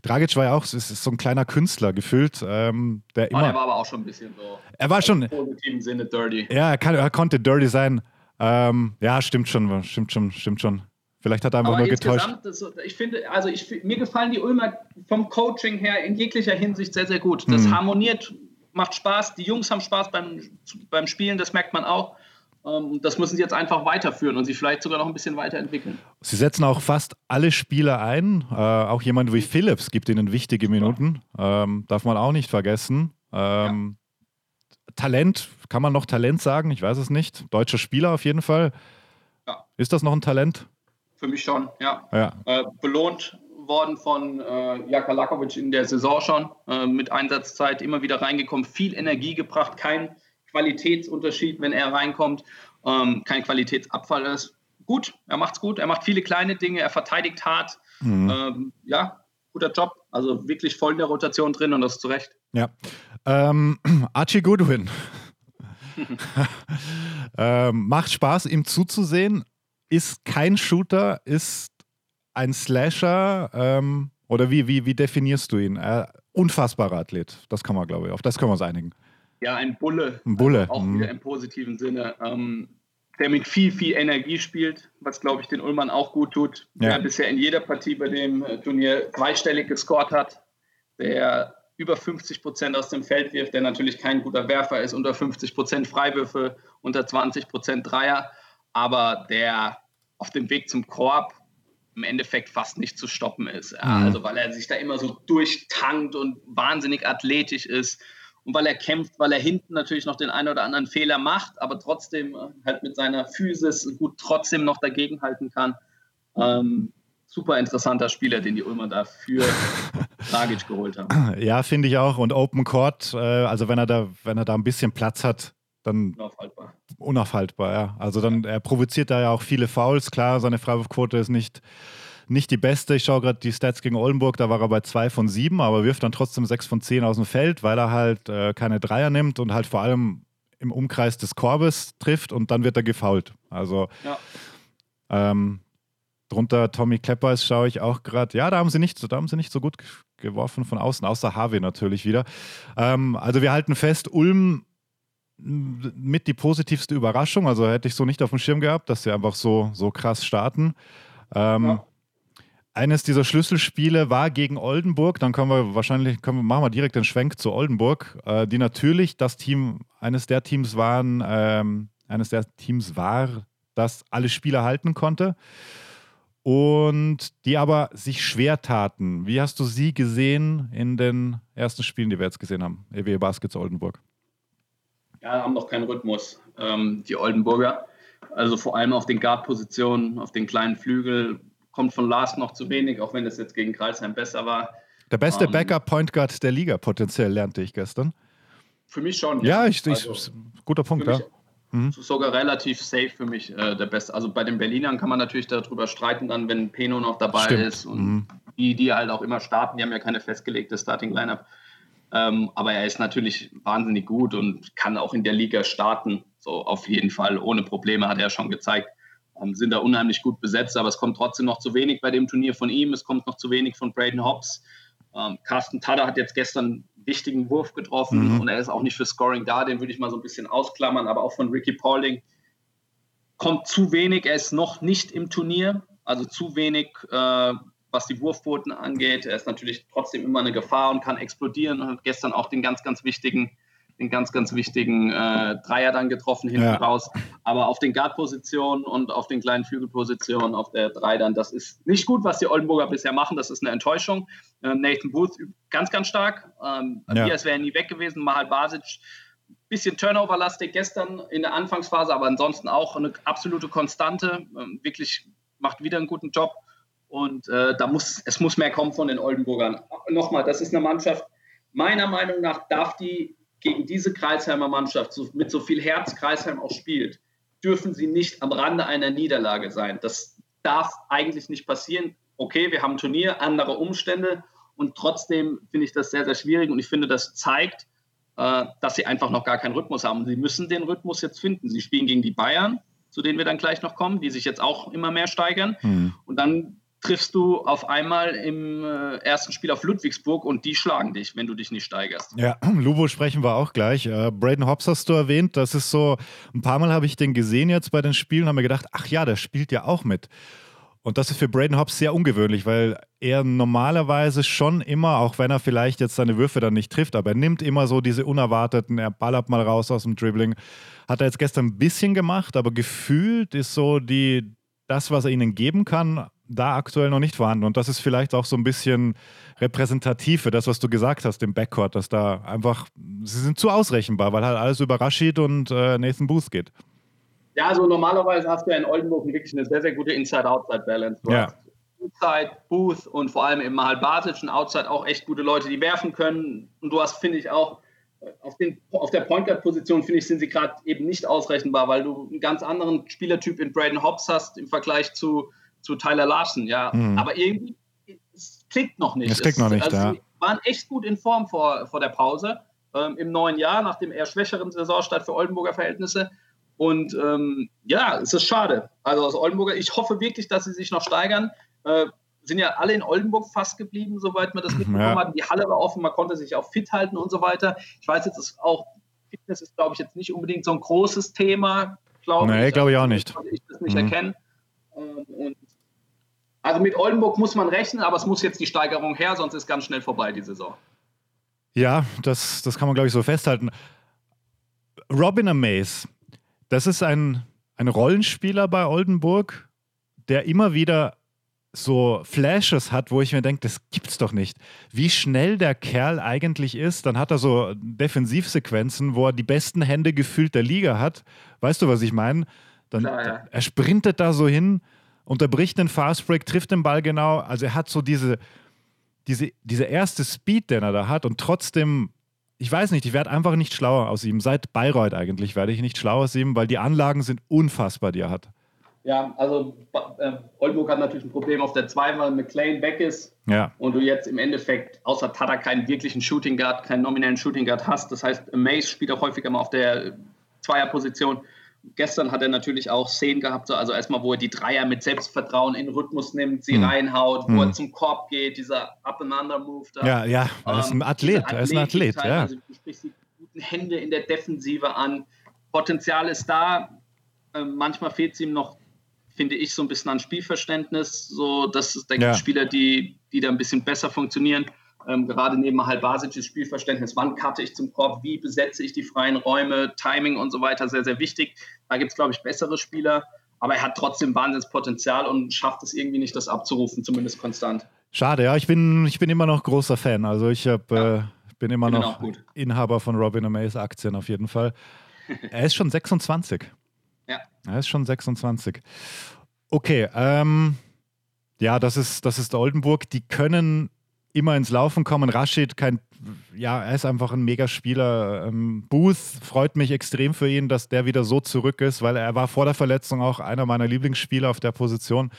Dragic war ja auch ist so ein kleiner Künstler gefüllt. Ähm, der immer, oh, er war aber auch schon ein bisschen so. Er war schon. Im positiven Sinne dirty. Ja, er, kann, er konnte dirty sein. Ähm, ja, stimmt schon, stimmt schon, stimmt schon. Vielleicht hat er einfach Aber nur getäuscht. Das, ich finde, also ich, mir gefallen die Ulmer vom Coaching her in jeglicher Hinsicht sehr, sehr gut. Das mhm. harmoniert, macht Spaß. Die Jungs haben Spaß beim, beim Spielen, das merkt man auch. Ähm, das müssen sie jetzt einfach weiterführen und sich vielleicht sogar noch ein bisschen weiterentwickeln. Sie setzen auch fast alle Spieler ein. Äh, auch jemand wie Phillips gibt ihnen wichtige Minuten. Ähm, darf man auch nicht vergessen. Ähm, ja. Talent, kann man noch Talent sagen? Ich weiß es nicht. Deutscher Spieler auf jeden Fall. Ja. Ist das noch ein Talent? Für mich schon, ja. ja. Äh, belohnt worden von äh, Jaka Lakovic in der Saison schon, äh, mit Einsatzzeit immer wieder reingekommen, viel Energie gebracht, kein Qualitätsunterschied, wenn er reinkommt, ähm, kein Qualitätsabfall ist. Gut, er macht's gut, er macht viele kleine Dinge, er verteidigt hart. Mhm. Ähm, ja, guter Job. Also wirklich voll in der Rotation drin und das zu Recht. Ja. Ähm, Archie Goodwin. ähm, macht Spaß, ihm zuzusehen ist kein Shooter, ist ein Slasher ähm, oder wie, wie, wie definierst du ihn? Äh, unfassbarer Athlet, das kann man, glaube ich, auf das können wir uns einigen. Ja, ein Bulle. Ein Bulle. Also auch mhm. wieder im positiven Sinne. Ähm, der mit viel, viel Energie spielt, was, glaube ich, den Ullmann auch gut tut. Ja. Der bisher in jeder Partie bei dem äh, Turnier zweistellig gescored hat. Der über 50 Prozent aus dem Feld wirft, der natürlich kein guter Werfer ist, unter 50 Prozent Freiwürfe, unter 20 Prozent Dreier, aber der auf dem Weg zum Korb im Endeffekt fast nicht zu stoppen ist. Ja, mhm. Also weil er sich da immer so durchtankt und wahnsinnig athletisch ist und weil er kämpft, weil er hinten natürlich noch den einen oder anderen Fehler macht, aber trotzdem äh, halt mit seiner Physis gut trotzdem noch dagegenhalten kann. Ähm, super interessanter Spieler, den die Ulmer da für Dragic geholt haben. Ja, finde ich auch. Und Open Court, äh, also wenn er da, wenn er da ein bisschen Platz hat, dann unaufhaltbar. Unaufhaltbar, ja. Also dann, er provoziert da ja auch viele Fouls. Klar, seine Freiwurfquote ist nicht nicht die beste. Ich schaue gerade die Stats gegen Oldenburg, da war er bei 2 von 7, aber wirft dann trotzdem 6 von 10 aus dem Feld, weil er halt äh, keine Dreier nimmt und halt vor allem im Umkreis des Korbes trifft und dann wird er gefault. Also ja. ähm, drunter Tommy Kleppers schaue ich auch gerade. Ja, da haben sie nicht, da haben sie nicht so gut geworfen von außen, außer Harvey natürlich wieder. Ähm, also wir halten fest, Ulm mit die positivste Überraschung. Also hätte ich so nicht auf dem Schirm gehabt, dass sie einfach so, so krass starten. Ähm, ja. Eines dieser Schlüsselspiele war gegen Oldenburg. Dann können wir wahrscheinlich, können wir, machen wir direkt den Schwenk zu Oldenburg, äh, die natürlich das Team, eines der Teams waren, ähm, eines der Teams war, das alle Spieler halten konnte und die aber sich schwer taten. Wie hast du sie gesehen in den ersten Spielen, die wir jetzt gesehen haben? EW Baskets Oldenburg. Ja, haben noch keinen Rhythmus, ähm, die Oldenburger. Also vor allem auf den Guard-Positionen, auf den kleinen Flügel kommt von Lars noch zu wenig, auch wenn es jetzt gegen Kreisheim besser war. Der beste ähm, Backup-Point Guard der Liga potenziell, lernte ich gestern. Für mich schon. Ja, ja ich, ich also, guter Punkt, ja. Mhm. Sogar relativ safe für mich äh, der beste. Also bei den Berlinern kann man natürlich darüber streiten, dann, wenn Peno noch dabei Stimmt. ist und mhm. die, die halt auch immer starten, die haben ja keine festgelegte Starting-Lineup. Ähm, aber er ist natürlich wahnsinnig gut und kann auch in der Liga starten. So auf jeden Fall, ohne Probleme, hat er schon gezeigt ähm, sind da unheimlich gut besetzt, aber es kommt trotzdem noch zu wenig bei dem Turnier von ihm. Es kommt noch zu wenig von Braden Hobbs. Ähm, Carsten Tada hat jetzt gestern einen wichtigen Wurf getroffen mhm. und er ist auch nicht für Scoring da. Den würde ich mal so ein bisschen ausklammern, aber auch von Ricky Pauling kommt zu wenig. Er ist noch nicht im Turnier, also zu wenig, äh, was die Wurfquoten angeht. Er ist natürlich trotzdem immer eine Gefahr und kann explodieren und hat gestern auch den ganz, ganz wichtigen den ganz, ganz wichtigen äh, Dreier dann getroffen hinten ja. raus. Aber auf den Guard-Positionen und auf den kleinen Flügelpositionen, auf der Drei dann, das ist nicht gut, was die Oldenburger bisher machen. Das ist eine Enttäuschung. Äh, Nathan Booth ganz, ganz stark. Ähm, ja. Diaz wäre nie weg gewesen. Mahal Basic bisschen Turnover-lastig gestern in der Anfangsphase, aber ansonsten auch eine absolute Konstante. Ähm, wirklich macht wieder einen guten Job. Und äh, da muss, es muss mehr kommen von den Oldenburgern. Nochmal, das ist eine Mannschaft, meiner Meinung nach darf die gegen diese Kreisheimer Mannschaft so, mit so viel Herz Kreisheim auch spielt, dürfen sie nicht am Rande einer Niederlage sein. Das darf eigentlich nicht passieren. Okay, wir haben ein Turnier, andere Umstände und trotzdem finde ich das sehr, sehr schwierig und ich finde, das zeigt, äh, dass sie einfach noch gar keinen Rhythmus haben. Sie müssen den Rhythmus jetzt finden. Sie spielen gegen die Bayern, zu denen wir dann gleich noch kommen, die sich jetzt auch immer mehr steigern. Mhm. Und dann triffst du auf einmal im äh, ersten Spiel auf Ludwigsburg und die schlagen dich, wenn du dich nicht steigerst. Ja, Lubo sprechen wir auch gleich. Äh, Braden Hobbs hast du erwähnt. Das ist so, ein paar Mal habe ich den gesehen jetzt bei den Spielen, habe mir gedacht, ach ja, der spielt ja auch mit. Und das ist für Braden Hobbs sehr ungewöhnlich, weil er normalerweise schon immer, auch wenn er vielleicht jetzt seine Würfe dann nicht trifft, aber er nimmt immer so diese unerwarteten, er ballert mal raus aus dem Dribbling. Hat er jetzt gestern ein bisschen gemacht, aber gefühlt ist so die, das, was er ihnen geben kann, da aktuell noch nicht vorhanden. Und das ist vielleicht auch so ein bisschen repräsentativ für das, was du gesagt hast im Backcourt, dass da einfach, sie sind zu ausrechenbar, weil halt alles über Rashid und äh, Nathan Booth geht. Ja, also normalerweise hast du ja in Oldenburg wirklich eine sehr, sehr gute Inside-Outside-Balance. Du ja. hast Inside, Booth und vor allem im halt und Outside auch echt gute Leute, die werfen können. Und du hast, finde ich, auch auf, den, auf der Point Guard Position, finde ich, sind sie gerade eben nicht ausrechenbar, weil du einen ganz anderen Spielertyp in Braden Hobbs hast im Vergleich zu zu Tyler Larson, ja. Mhm. Aber irgendwie, es klickt noch nicht. Es klickt noch nicht, also, ja. Sie waren echt gut in Form vor, vor der Pause, ähm, im neuen Jahr, nach dem eher schwächeren Saisonstart für Oldenburger Verhältnisse. Und ähm, ja, es ist schade. Also aus Oldenburger, ich hoffe wirklich, dass sie sich noch steigern. Äh, sind ja alle in Oldenburg fast geblieben, soweit man das mitbekommen ja. hat. Die Halle war offen, man konnte sich auch fit halten und so weiter. Ich weiß jetzt ist auch, Fitness ist, glaube ich, jetzt nicht unbedingt so ein großes Thema. Glaube nee, glaube ich auch nicht. Ich das nicht mhm. erkennen. Ähm, und also mit Oldenburg muss man rechnen, aber es muss jetzt die Steigerung her, sonst ist ganz schnell vorbei die Saison. Ja, das, das kann man, glaube ich, so festhalten. Robin Amaze, das ist ein, ein Rollenspieler bei Oldenburg, der immer wieder so Flashes hat, wo ich mir denke, das gibt's doch nicht. Wie schnell der Kerl eigentlich ist, dann hat er so Defensivsequenzen, wo er die besten Hände gefühlt der Liga hat. Weißt du, was ich meine? Dann Klar, ja. er sprintet da so hin, unterbricht den Fastbreak, trifft den Ball genau. Also er hat so diese, diese, diese erste Speed, den er da hat und trotzdem ich weiß nicht, ich werde einfach nicht schlauer aus ihm. Seit Bayreuth eigentlich werde ich nicht schlauer aus ihm, weil die Anlagen sind unfassbar, die er hat. Ja, also äh, Oldenburg hat natürlich ein Problem auf der 2, weil McLean weg ist. Ja. Und du jetzt im Endeffekt außer Tada keinen wirklichen Shooting Guard, keinen nominellen Shooting Guard hast. Das heißt, Mace spielt auch häufiger mal auf der Zweierposition. Gestern hat er natürlich auch Szenen gehabt, also erstmal, wo er die Dreier mit Selbstvertrauen in Rhythmus nimmt, sie hm. reinhaut, wo hm. er zum Korb geht, dieser Up-and-Under-Move da. Ja, ja, er ist ein ähm, Athlet, er ist ein Athlet, ja. Also du sprichst die guten Hände in der Defensive an. Potenzial ist da. Ähm, manchmal fehlt es ihm noch finde ich, so ein bisschen an Spielverständnis. So, dass es, da gibt ja. Spieler, die, die da ein bisschen besser funktionieren. Ähm, gerade neben halt basisches Spielverständnis, wann cutte ich zum Korb, wie besetze ich die freien Räume, Timing und so weiter, sehr, sehr wichtig. Da gibt es, glaube ich, bessere Spieler, aber er hat trotzdem Wahnsinnspotenzial und schafft es irgendwie nicht, das abzurufen, zumindest konstant. Schade, ja, ich bin, ich bin immer noch großer Fan. Also ich hab, ja. äh, bin immer bin noch Inhaber von Robin Amaze Aktien auf jeden Fall. er ist schon 26. Ja. Er ist schon 26. Okay, ähm, ja, das ist, das ist Oldenburg. Die können immer ins Laufen kommen. Rashid, kein, ja, er ist einfach ein Megaspieler. Ähm, Booth freut mich extrem für ihn, dass der wieder so zurück ist, weil er war vor der Verletzung auch einer meiner Lieblingsspieler auf der Position,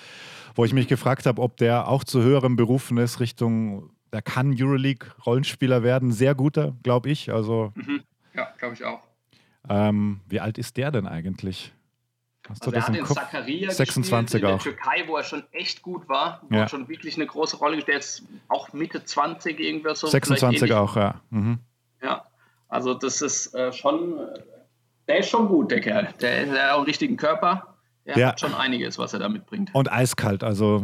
wo ich mich gefragt habe, ob der auch zu höherem berufen ist, Richtung, der kann Euroleague-Rollenspieler werden. Sehr guter, glaube ich. Also, mhm. Ja, glaube ich auch. Ähm, wie alt ist der denn eigentlich? Hast also er hat in Zakaria 26 in der Türkei, wo er schon echt gut war, wo ja. er schon wirklich eine große Rolle gespielt hat, auch Mitte 20 irgendwas so. 26 auch, ja. Mhm. Ja, also das ist äh, schon, der ist schon gut, der Kerl. Der, der hat auch einen richtigen Körper. Der ja. hat schon einiges, was er da mitbringt. Und eiskalt, also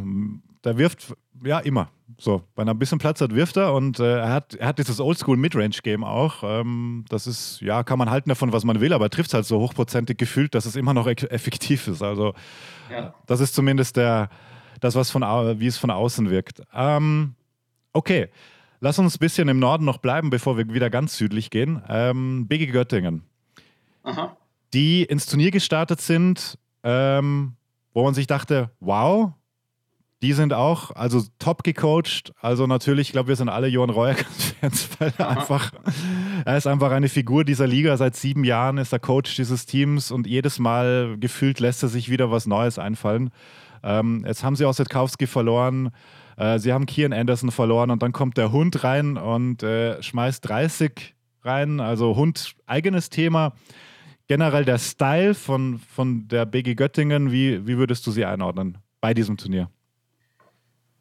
der wirft ja immer. So, wenn er ein bisschen Platz hat, wirft er und äh, er, hat, er hat dieses Oldschool Midrange-Game auch. Ähm, das ist, ja, kann man halten davon, was man will, aber er trifft es halt so hochprozentig gefühlt, dass es immer noch effektiv ist. Also, ja. das ist zumindest der, das, was von, wie es von außen wirkt. Ähm, okay, lass uns ein bisschen im Norden noch bleiben, bevor wir wieder ganz südlich gehen. Ähm, BG Göttingen. Aha. Die ins Turnier gestartet sind, ähm, wo man sich dachte, wow, die sind auch, also top gecoacht. Also natürlich, ich glaube, wir sind alle Johann Reuer-Fans, weil er einfach, er ist einfach eine Figur dieser Liga. Seit sieben Jahren ist er Coach dieses Teams und jedes Mal gefühlt lässt er sich wieder was Neues einfallen. Ähm, jetzt haben sie Ossetkowski verloren. Äh, sie haben Kian Anderson verloren und dann kommt der Hund rein und äh, schmeißt 30 rein. Also Hund, eigenes Thema. Generell der Style von, von der BG Göttingen, wie, wie würdest du sie einordnen bei diesem Turnier?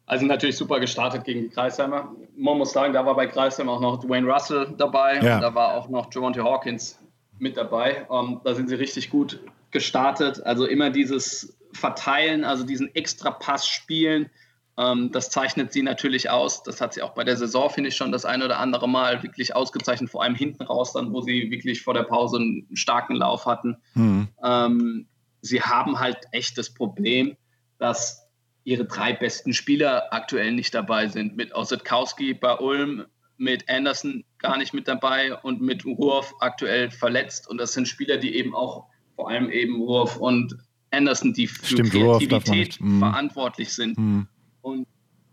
Also natürlich super gestartet gegen die Kreisheimer. Man muss sagen, da war bei Kreisheim auch noch Dwayne Russell dabei ja. da war auch noch Javante Hawkins mit dabei. Um, ähm, da sind sie richtig gut gestartet. Also immer dieses Verteilen, also diesen Extra-Pass spielen, um, ähm, das zeichnet sie natürlich aus. Das hat sie auch bei der Saison, finde ich, schon das ein oder andere Mal wirklich ausgezeichnet, vor allem hinten raus, dann, wo sie wirklich vor der Pause einen starken Lauf hatten. Mhm. Um, ähm, sie haben halt echt das Problem, dass ihre drei besten Spieler aktuell nicht dabei sind. Mit Ossetkowski bei Ulm, mit Anderson gar nicht mit dabei und mit Wurf aktuell verletzt. Und das sind Spieler, die eben auch vor allem eben Wurf und Anderson, die für Stimmt, Kreativität mhm. verantwortlich sind. Mhm. Und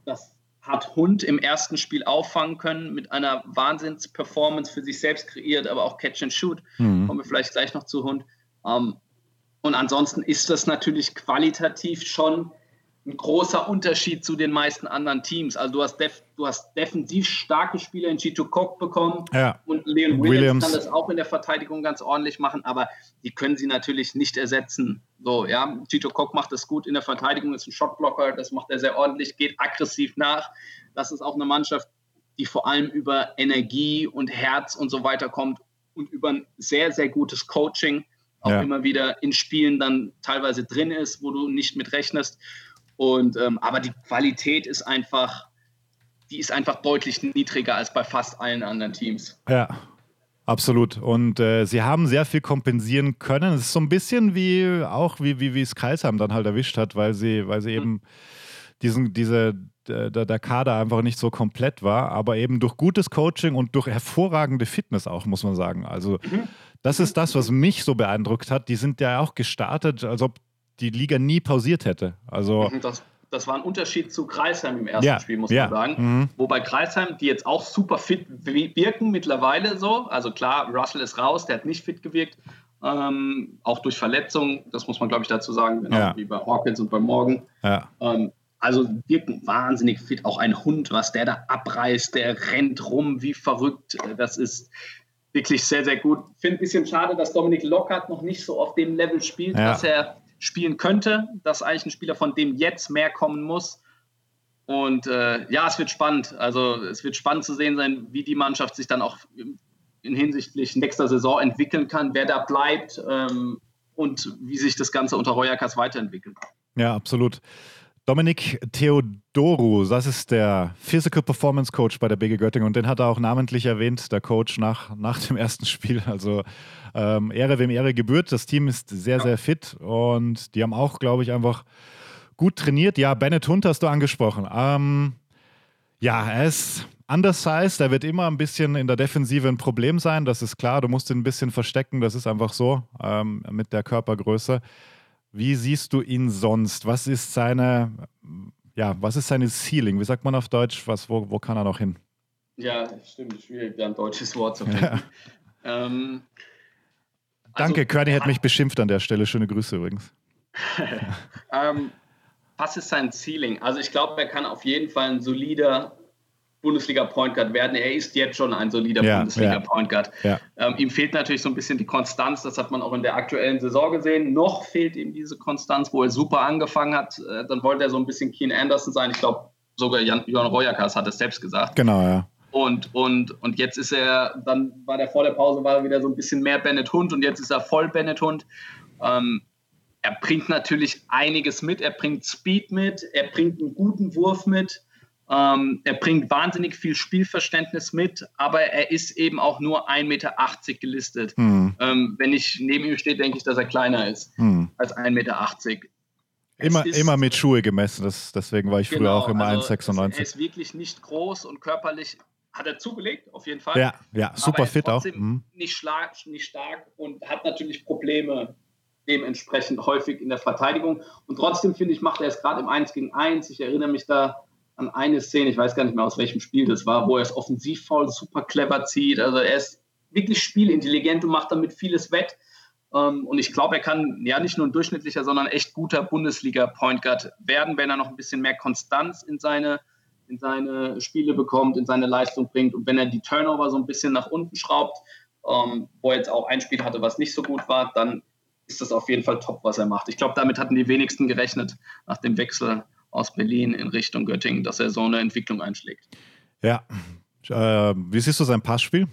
das hat Hund im ersten Spiel auffangen können mit einer Wahnsinns-Performance für sich selbst kreiert, aber auch Catch and Shoot. Mhm. Kommen wir vielleicht gleich noch zu Hund. Ähm, und ansonsten ist das natürlich qualitativ schon ein großer Unterschied zu den meisten anderen Teams. Also du hast, def, du hast defensiv starke Spieler in Chito Cook bekommen ja. und Leon Williams, Williams, kann das auch in der Verteidigung ganz ordentlich machen, aber die können sie natürlich nicht ersetzen. So, ja, Chito Cook macht das gut in der Verteidigung, ist ein Shotblocker, das macht er sehr ordentlich, geht aggressiv nach. Das ist auch eine Mannschaft, die vor allem über Energie und Herz und so weiter kommt und über ein sehr, sehr gutes Coaching auch ja. immer wieder in Spielen dann teilweise drin ist, wo du nicht mit rechnest. Und, ähm, aber die Qualität ist einfach, die ist einfach deutlich niedriger als bei fast allen anderen Teams. Ja, Absolut. Und äh, sie haben sehr viel kompensieren können. Es ist so ein bisschen wie auch wie, wie, wie es Kreisheim dann halt erwischt hat, weil sie, weil sie mhm. eben diesen, diese, der, der Kader einfach nicht so komplett war, aber eben durch gutes Coaching und durch hervorragende Fitness auch, muss man sagen. Also mhm. das ist das, was mich so beeindruckt hat. Die sind ja auch gestartet, als ob die Liga nie pausiert hätte. Also mhm, das, das war ein Unterschied zu Kreisheim im ersten ja, Spiel, muss ja. man sagen. Mhm. Wobei Kreisheim, die jetzt auch super fit wirken mittlerweile so. Also klar, Russell ist raus, der hat nicht fit gewirkt. Ähm, auch durch Verletzungen, das muss man, glaube ich, dazu sagen, genau ja. wie bei Hawkins und bei Morgan. Ähm, also wirken wahnsinnig fit. Auch ein Hund, was der da abreißt, der rennt rum wie verrückt. Das ist wirklich sehr, sehr gut. Ich finde ein bisschen schade, dass Dominik Lockhart noch nicht so auf dem Level spielt, dass er spielen könnte. Das ist eigentlich ein Spieler, von dem jetzt mehr kommen muss. Und äh, ja, es wird spannend. Also es wird spannend zu sehen sein, wie die Mannschaft sich dann auch in hinsichtlich nächster Saison entwickeln kann, wer da bleibt ähm, und wie sich das Ganze unter Royakas weiterentwickelt. Ja, absolut. Dominik Theodorou, das ist der Physical Performance Coach bei der BG Göttingen und den hat er auch namentlich erwähnt, der Coach nach, nach dem ersten Spiel. Also ähm, Ehre wem Ehre gebührt. Das Team ist sehr, sehr fit und die haben auch, glaube ich, einfach gut trainiert. Ja, Bennett Hunt hast du angesprochen. Ähm, ja, er ist undersized, er wird immer ein bisschen in der Defensive ein Problem sein, das ist klar. Du musst ihn ein bisschen verstecken, das ist einfach so ähm, mit der Körpergröße. Wie siehst du ihn sonst? Was ist seine, ja, was ist seine Ceiling? Wie sagt man auf Deutsch? Was, wo, wo kann er noch hin? Ja, stimmt, schwierig, da ein deutsches Wort zu finden. Ja. Ähm, Danke, also, Körny hat mich beschimpft an der Stelle. Schöne Grüße übrigens. ähm, was ist sein Ceiling? Also ich glaube, er kann auf jeden Fall ein solider Bundesliga-Point Guard werden. Er ist jetzt schon ein solider ja, Bundesliga-Point Guard. Ja. Ähm, ihm fehlt natürlich so ein bisschen die Konstanz, das hat man auch in der aktuellen Saison gesehen. Noch fehlt ihm diese Konstanz, wo er super angefangen hat. Äh, dann wollte er so ein bisschen Keen Anderson sein. Ich glaube, sogar Jan, Jan Royakas hat es selbst gesagt. Genau, ja. Und, und, und jetzt ist er, dann war der vor der Pause, war er wieder so ein bisschen mehr Bennett Hund und jetzt ist er voll Bennett Hund. Ähm, er bringt natürlich einiges mit. Er bringt Speed mit, er bringt einen guten Wurf mit. Ähm, er bringt wahnsinnig viel Spielverständnis mit, aber er ist eben auch nur 1,80 Meter gelistet. Hm. Ähm, wenn ich neben ihm stehe, denke ich, dass er kleiner ist hm. als 1,80 Meter. Immer, ist, immer mit Schuhe gemessen, das, deswegen war ich früher genau, auch immer also 1,96. Er ist wirklich nicht groß und körperlich hat er zugelegt, auf jeden Fall. Ja, ja super fit auch. Mhm. Nicht, schlag, nicht stark und hat natürlich Probleme dementsprechend häufig in der Verteidigung. Und trotzdem finde ich, macht er es gerade im 1 gegen 1. Ich erinnere mich da an eine Szene, ich weiß gar nicht mehr aus welchem Spiel das war, wo er es offensiv voll super clever zieht. Also er ist wirklich spielintelligent und macht damit vieles wett. Ähm, und ich glaube, er kann ja nicht nur ein durchschnittlicher, sondern echt guter Bundesliga-Point Guard werden, wenn er noch ein bisschen mehr Konstanz in seine, in seine Spiele bekommt, in seine Leistung bringt und wenn er die Turnover so ein bisschen nach unten schraubt, ähm, wo er jetzt auch ein Spiel hatte, was nicht so gut war, dann ist das auf jeden Fall top, was er macht. Ich glaube, damit hatten die wenigsten gerechnet nach dem Wechsel aus Berlin in Richtung Göttingen, dass er so eine Entwicklung einschlägt. Ja. Äh, wie siehst du sein Passspiel?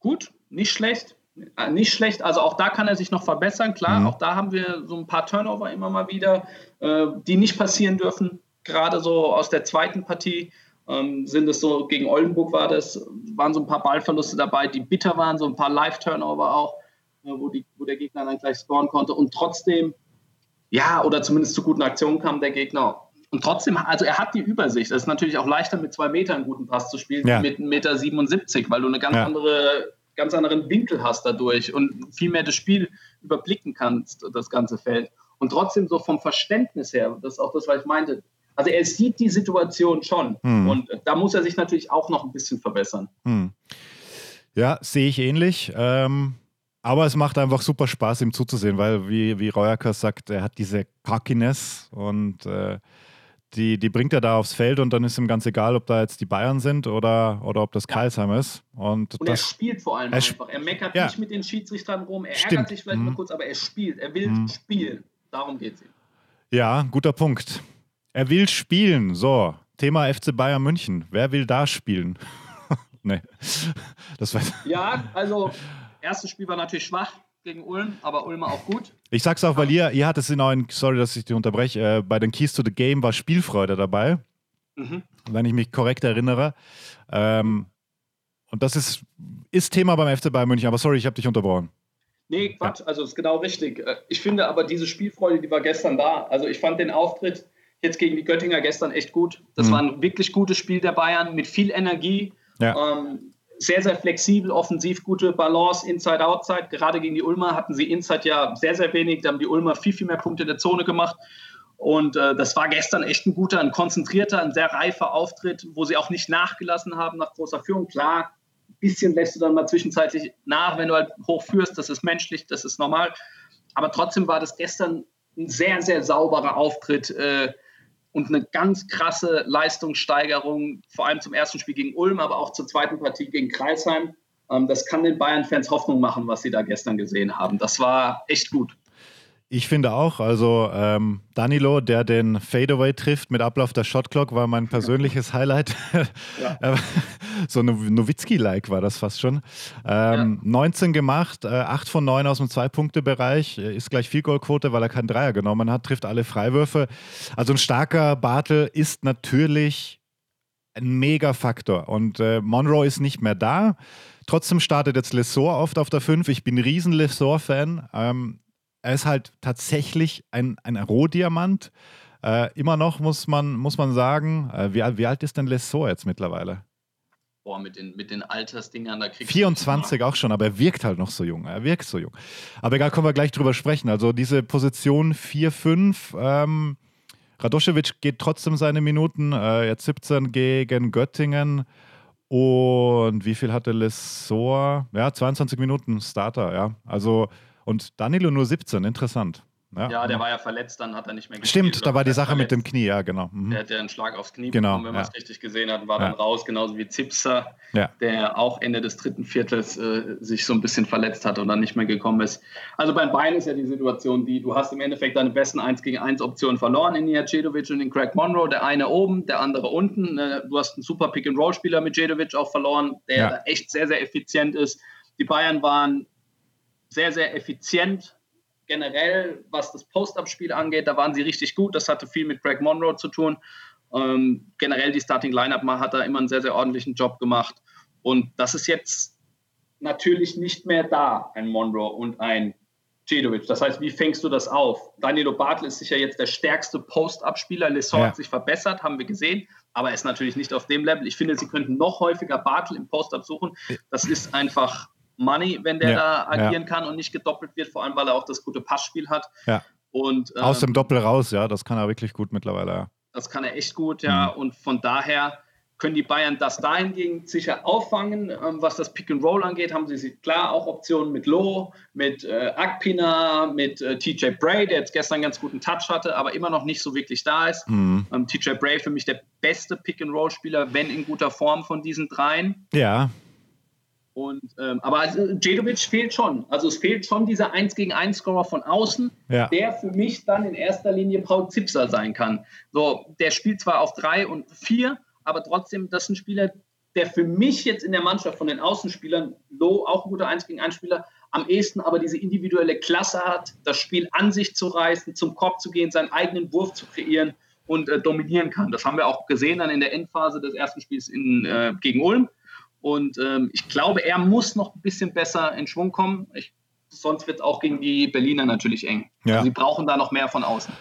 Gut, nicht schlecht. Äh, nicht schlecht, also auch da kann er sich noch verbessern, klar. Mhm. Auch da haben wir so ein paar Turnover immer mal wieder, äh, die nicht passieren dürfen. Gerade so aus der zweiten Partie ähm, sind es so, gegen Oldenburg war das, waren so ein paar Ballverluste dabei, die bitter waren, so ein paar Live-Turnover auch, äh, wo, die, wo der Gegner dann gleich scoren konnte. Und trotzdem ja, oder zumindest zu guten Aktionen kam der Gegner. Und trotzdem, also er hat die Übersicht. Es ist natürlich auch leichter, mit zwei Metern einen guten Pass zu spielen, ja. mit 1,77 Meter, 77, weil du eine ganz ja. andere, ganz anderen Winkel hast dadurch und viel mehr das Spiel überblicken kannst, das ganze Feld. Und trotzdem so vom Verständnis her, das ist auch das, was ich meinte. Also er sieht die Situation schon. Hm. Und da muss er sich natürlich auch noch ein bisschen verbessern. Hm. Ja, sehe ich ähnlich. Ähm, aber es macht einfach super Spaß, ihm zuzusehen, weil, wie, wie Reuerker sagt, er hat diese Cockiness und äh, die, die bringt er da aufs Feld und dann ist ihm ganz egal, ob da jetzt die Bayern sind oder, oder ob das. Karlsheim ist. Und, und das, er spielt vor allem er einfach. Er meckert ja. nicht mit den Schiedsrichtern rum, er Stimmt. ärgert sich vielleicht mhm. mal kurz, aber er spielt. Er will mhm. spielen. Darum geht es ihm. Ja, guter Punkt. Er will spielen. So, Thema FC Bayern München. Wer will da spielen? nee. Das war ja, also erstes Spiel war natürlich schwach gegen Ulm, aber Ulm auch gut. Ich sag's auch, weil ihr, ihr hattet es in euren, sorry, dass ich dich unterbreche, äh, bei den Keys to the Game war Spielfreude dabei. Mhm. wenn ich mich korrekt erinnere. Ähm, und das ist, ist Thema beim FC Bayern München, aber sorry, ich habe dich unterbrochen. Nee, Quatsch, ja. also ist genau richtig. Äh, ich finde aber diese Spielfreude, die war gestern da. Also ich fand den Auftritt jetzt gegen die Göttinger gestern echt gut. Das mhm. war ein wirklich gutes Spiel der Bayern mit viel Energie. Ja. Ähm, sehr, sehr flexibel, offensiv, gute Balance, Inside, Outside. Gerade gegen die Ulmer hatten sie Inside ja sehr, sehr wenig. Da haben die Ulmer viel, viel mehr Punkte in der Zone gemacht. Und äh, das war gestern echt ein guter, ein konzentrierter, ein sehr reifer Auftritt, wo sie auch nicht nachgelassen haben nach großer Führung. Klar, ein bisschen lässt du dann mal zwischenzeitlich nach, wenn du halt hochführst. Das ist menschlich, das ist normal. Aber trotzdem war das gestern ein sehr, sehr sauberer Auftritt. Äh, und eine ganz krasse Leistungssteigerung, vor allem zum ersten Spiel gegen Ulm, aber auch zur zweiten Partie gegen Kreisheim. Ähm, das kann den Bayern-Fans Hoffnung machen, was sie da gestern gesehen haben. Das war echt gut. Ich finde auch, also ähm, Danilo, der den Fadeaway trifft mit Ablauf der Shotclock, war mein persönliches Highlight. Ja. so eine Nowitzki-like war das fast schon. Ähm, ja. 19 gemacht, äh, 8 von 9 aus dem Zwei-Punkte-Bereich, ist gleich viel Goalquote, weil er keinen Dreier genommen hat, trifft alle Freiwürfe. Also ein starker Bartel ist natürlich ein Mega-Faktor und äh, Monroe ist nicht mehr da. Trotzdem startet jetzt Lesor oft auf der 5. Ich bin ein riesen Lesor-Fan. Ähm, er ist halt tatsächlich ein, ein Rohdiamant. Äh, immer noch muss man, muss man sagen, äh, wie, wie, alt ist denn Lessor jetzt mittlerweile? Boah, mit den, mit den Altersdingern, da kriegst 24 du auch schon, aber er wirkt halt noch so jung. Er wirkt so jung. Aber egal, können wir gleich drüber sprechen. Also diese Position 4-5, ähm, Radoschewitsch geht trotzdem seine Minuten. Äh, jetzt 17 gegen Göttingen. Und wie viel hatte Lessor? Ja, 22 Minuten Starter, ja. Also und Danilo nur 17, interessant. Ja, ja, der war ja verletzt, dann hat er nicht mehr gespielt. Stimmt, da war die Sache verletzt. mit dem Knie, ja, genau. Mhm. Der hat ja einen Schlag aufs Knie genau, bekommen, wenn man es richtig gesehen hat, war ja. dann raus, genauso wie Zipser, der auch Ende des dritten Viertels äh, sich so ein bisschen verletzt hat und dann nicht mehr gekommen ist. Also beim Bein ist ja die Situation, die du hast im Endeffekt deine besten 1 gegen 1 Optionen verloren in Nijacedovic und in Craig Monroe, der eine oben, der andere unten. Äh, du hast einen super Pick-and-Roll-Spieler mit Cedovic auch verloren, der echt sehr, sehr effizient ist. Die Bayern waren sehr, sehr effizient. Generell, was das Post-Up-Spiel angeht, da waren sie richtig gut. Das hatte viel mit Greg Monroe zu tun. Ähm, generell die Starting Lineup hat da immer einen sehr, sehr ordentlichen Job gemacht. Und das ist jetzt natürlich nicht mehr da, ein Monroe und ein Cedovic. Das heißt, wie fängst du das auf? Danilo Bartel ist sicher jetzt der stärkste Post-Up-Spieler. Lessor ja. hat sich verbessert, haben wir gesehen, aber er ist natürlich nicht auf dem Level. Ich finde, sie könnten noch häufiger Bartel im Post-Up suchen. Das ist einfach Money, wenn der ja, da agieren ja. kann und nicht gedoppelt wird, vor allem weil er auch das gute Passspiel hat. Ja. Und, ähm, Aus dem Doppel raus, ja, das kann er wirklich gut mittlerweile. Ja. Das kann er echt gut, ja. Mhm. Und von daher können die Bayern das dahingehend sicher auffangen. Ähm, was das Pick and Roll angeht, haben sie klar auch Optionen mit Loh, mit äh, Akpina, mit äh, TJ Bray, der jetzt gestern einen ganz guten Touch hatte, aber immer noch nicht so wirklich da ist. Mhm. Ähm, TJ Bray für mich der beste Pick and Roll Spieler, wenn in guter Form von diesen dreien. Ja, und, ähm, aber also, Jedovic fehlt schon. Also es fehlt schon dieser 1 gegen 1 Scorer von außen, ja. der für mich dann in erster Linie Paul Zipser sein kann. So, der spielt zwar auf 3 und 4, aber trotzdem, das ist ein Spieler, der für mich jetzt in der Mannschaft von den Außenspielern, Low, auch ein guter 1 gegen 1 Spieler, am ehesten aber diese individuelle Klasse hat, das Spiel an sich zu reißen, zum Korb zu gehen, seinen eigenen Wurf zu kreieren und äh, dominieren kann. Das haben wir auch gesehen dann in der Endphase des ersten Spiels in, äh, gegen Ulm und ähm, ich glaube, er muss noch ein bisschen besser in Schwung kommen. Ich, sonst wird es auch gegen die Berliner natürlich eng. Ja. Also sie brauchen da noch mehr von außen.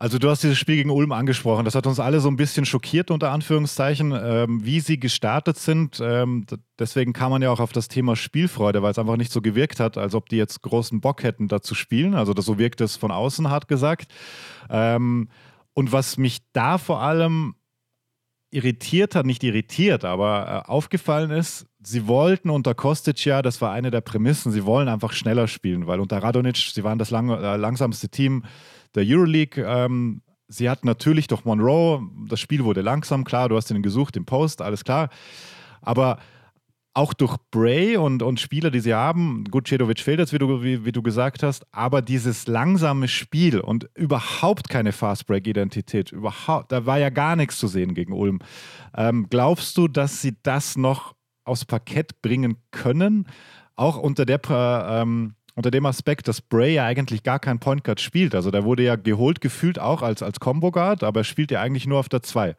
Also du hast dieses Spiel gegen Ulm angesprochen. Das hat uns alle so ein bisschen schockiert, unter Anführungszeichen, ähm, wie sie gestartet sind. Ähm, deswegen kam man ja auch auf das Thema Spielfreude, weil es einfach nicht so gewirkt hat, als ob die jetzt großen Bock hätten, da zu spielen. Also das, so wirkt es von außen, hart gesagt. Ähm, und was mich da vor allem irritiert hat, nicht irritiert, aber äh, aufgefallen ist, sie wollten unter Kostic ja, das war eine der Prämissen, sie wollen einfach schneller spielen, weil unter Radonic, sie waren das lang, äh, langsamste Team der Euroleague. Ähm, sie hatten natürlich durch Monroe, das Spiel wurde langsam, klar, du hast ihn gesucht, den Post, alles klar. Aber auch durch Bray und, und Spieler, die sie haben, gut, Cedovic fehlt jetzt, wie du, wie, wie du gesagt hast, aber dieses langsame Spiel und überhaupt keine Fast-Break-Identität, überhaupt, da war ja gar nichts zu sehen gegen Ulm. Ähm, glaubst du, dass sie das noch aufs Parkett bringen können? Auch unter, der, ähm, unter dem Aspekt, dass Bray ja eigentlich gar kein Point Guard spielt. Also der wurde ja geholt, gefühlt auch als, als Combo Guard, aber er spielt ja eigentlich nur auf der 2.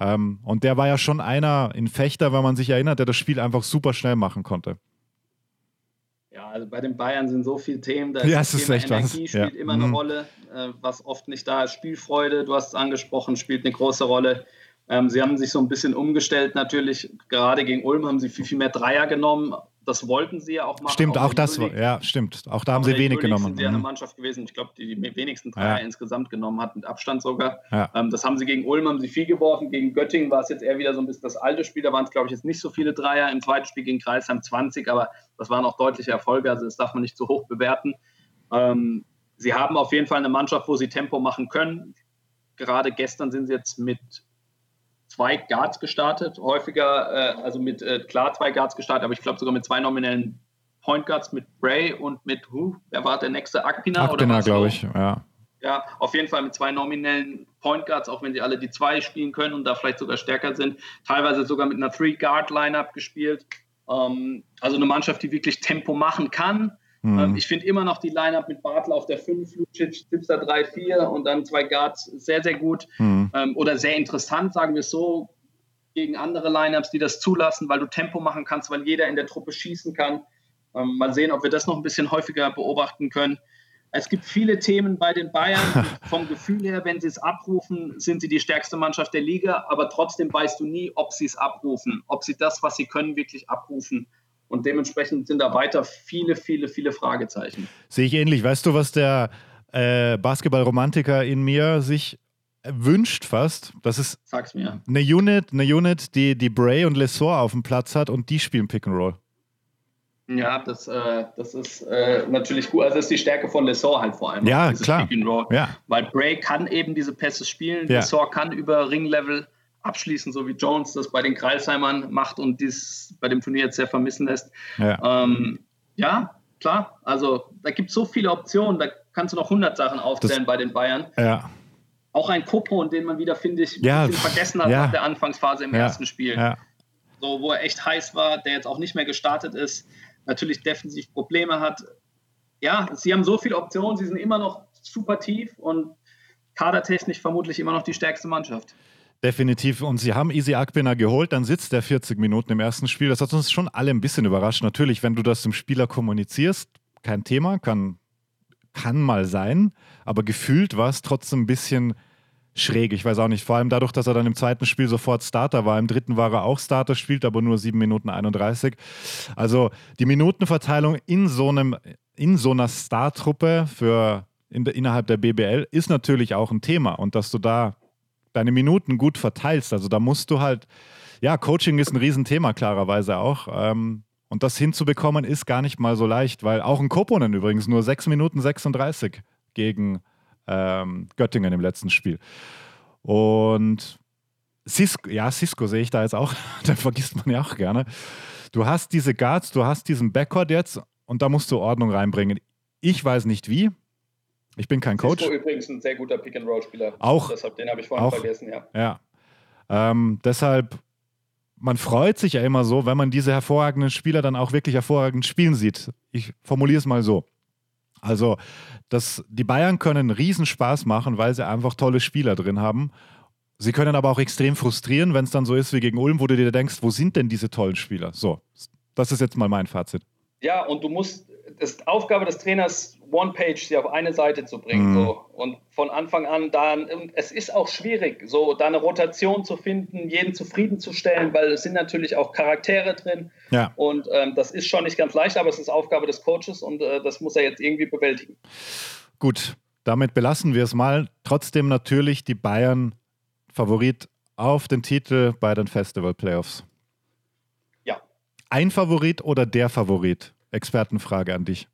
Ähm, und der war ja schon einer in Fechter, wenn man sich erinnert, der das Spiel einfach super schnell machen konnte. Ja, also bei den Bayern sind so viele Themen. Da ja, ist das Thema echt Energie was. spielt ja. immer eine mhm. Rolle, äh, was oft nicht da ist. Spielfreude, du hast es angesprochen, spielt eine große Rolle. Ähm, sie haben sich so ein bisschen umgestellt natürlich. Gerade gegen Ulm haben sie viel, viel mehr Dreier genommen, das wollten sie ja auch machen. Stimmt, auch, auch das, war, ja, stimmt. Auch da haben sie wenig genommen. sind ja eine mhm. Mannschaft gewesen, ich glaube, die die wenigsten Dreier ja. insgesamt genommen hat, mit Abstand sogar. Ja. Ähm, das haben sie gegen Ulm, haben sie viel geworfen. Gegen Göttingen war es jetzt eher wieder so ein bisschen das alte Spiel. Da waren es, glaube ich, jetzt nicht so viele Dreier. Im zweiten Spiel gegen Kreisheim 20, aber das waren auch deutliche Erfolge. Also das darf man nicht zu hoch bewerten. Ähm, sie haben auf jeden Fall eine Mannschaft, wo sie Tempo machen können. Gerade gestern sind sie jetzt mit zwei Guards gestartet, häufiger, äh, also mit äh, klar zwei Guards gestartet, aber ich glaube sogar mit zwei nominellen Point Guards mit Bray und mit, huh, wer war der nächste? Akpina? Akpina, glaube ich, ja. Ja, auf jeden Fall mit zwei nominellen Point Guards, auch wenn sie alle die zwei spielen können und da vielleicht sogar stärker sind. Teilweise sogar mit einer Three-Guard-Lineup gespielt. Ähm, also eine Mannschaft, die wirklich Tempo machen kann, Mhm. Ähm, ich finde immer noch die Line-Up mit Bartel auf der 5, Lucic, Tipster 3, 4 und dann zwei Guards sehr, sehr gut mhm. ähm, oder sehr interessant, sagen wir es so, gegen andere Line-Ups, die das zulassen, weil du Tempo machen kannst, weil jeder in der Truppe schießen kann. Ähm, mal sehen, ob wir das noch ein bisschen häufiger beobachten können. Es gibt viele Themen bei den Bayern. Vom Gefühl her, wenn sie es abrufen, sind sie die stärkste Mannschaft der Liga, aber trotzdem weißt du nie, ob sie es abrufen, ob sie das, was sie können, wirklich abrufen. Und dementsprechend sind da weiter viele, viele, viele Fragezeichen. Sehe ich ähnlich. Weißt du, was der äh, Basketballromantiker in mir sich wünscht fast? Das ist Sag's mir. eine Unit, eine Unit, die, die Bray und Lesor auf dem Platz hat und die spielen Pick and Roll. Ja, das, äh, das ist äh, natürlich gut. Also das ist die Stärke von Lesor halt vor allem. Ja, klar. Ja. Weil Bray kann eben diese Pässe spielen. Ja. Lesor kann über Ringlevel abschließen, so wie Jones das bei den Kreisheimern macht und dies bei dem Turnier jetzt sehr vermissen lässt. Ja, ähm, ja klar. Also da gibt es so viele Optionen, da kannst du noch 100 Sachen aufzählen das, bei den Bayern. Ja. Auch ein Kopo, den man wieder, finde ich, ja, vergessen hat ja. nach der Anfangsphase im ersten Spiel. So, wo er echt heiß war, der jetzt auch nicht mehr gestartet ist, natürlich defensiv Probleme hat. Ja, sie haben so viele Optionen, sie sind immer noch super tief und kadertechnisch vermutlich immer noch die stärkste Mannschaft. Definitiv. Und sie haben Easy Akbina geholt, dann sitzt er 40 Minuten im ersten Spiel. Das hat uns schon alle ein bisschen überrascht. Natürlich, wenn du das dem Spieler kommunizierst, kein Thema, kann, kann mal sein. Aber gefühlt war es trotzdem ein bisschen schräg. Ich weiß auch nicht. Vor allem dadurch, dass er dann im zweiten Spiel sofort Starter war. Im dritten war er auch Starter, spielt aber nur 7 Minuten 31. Also die Minutenverteilung in so, einem, in so einer Startruppe für in, innerhalb der BBL ist natürlich auch ein Thema. Und dass du da deine Minuten gut verteilst. Also da musst du halt, ja, Coaching ist ein Riesenthema klarerweise auch. Ähm, und das hinzubekommen ist gar nicht mal so leicht, weil auch ein Koponen übrigens nur 6 Minuten 36 gegen ähm, Göttingen im letzten Spiel. Und Cisco, ja, Cisco sehe ich da jetzt auch, da vergisst man ja auch gerne. Du hast diese Guards, du hast diesen Backcourt jetzt und da musst du Ordnung reinbringen. Ich weiß nicht wie, ich bin kein Coach. Cisco übrigens ein sehr guter Pick-and-Roll-Spieler. Auch. Deshalb, den habe ich vorhin auch, vergessen, ja. Ja. Ähm, deshalb, man freut sich ja immer so, wenn man diese hervorragenden Spieler dann auch wirklich hervorragend spielen sieht. Ich formuliere es mal so. Also, das, die Bayern können Riesenspaß machen, weil sie einfach tolle Spieler drin haben. Sie können aber auch extrem frustrieren, wenn es dann so ist wie gegen Ulm, wo du dir denkst, wo sind denn diese tollen Spieler? So, das ist jetzt mal mein Fazit. Ja, und du musst, das ist Aufgabe des Trainers, One-Page sie auf eine Seite zu bringen. Mhm. So. Und von Anfang an da, es ist auch schwierig, so da eine Rotation zu finden, jeden zufriedenzustellen, weil es sind natürlich auch Charaktere drin. Ja. Und ähm, das ist schon nicht ganz leicht, aber es ist Aufgabe des Coaches und äh, das muss er jetzt irgendwie bewältigen. Gut, damit belassen wir es mal. Trotzdem natürlich die Bayern Favorit auf den Titel bei den Festival Playoffs. Ja. Ein Favorit oder der Favorit? Expertenfrage an dich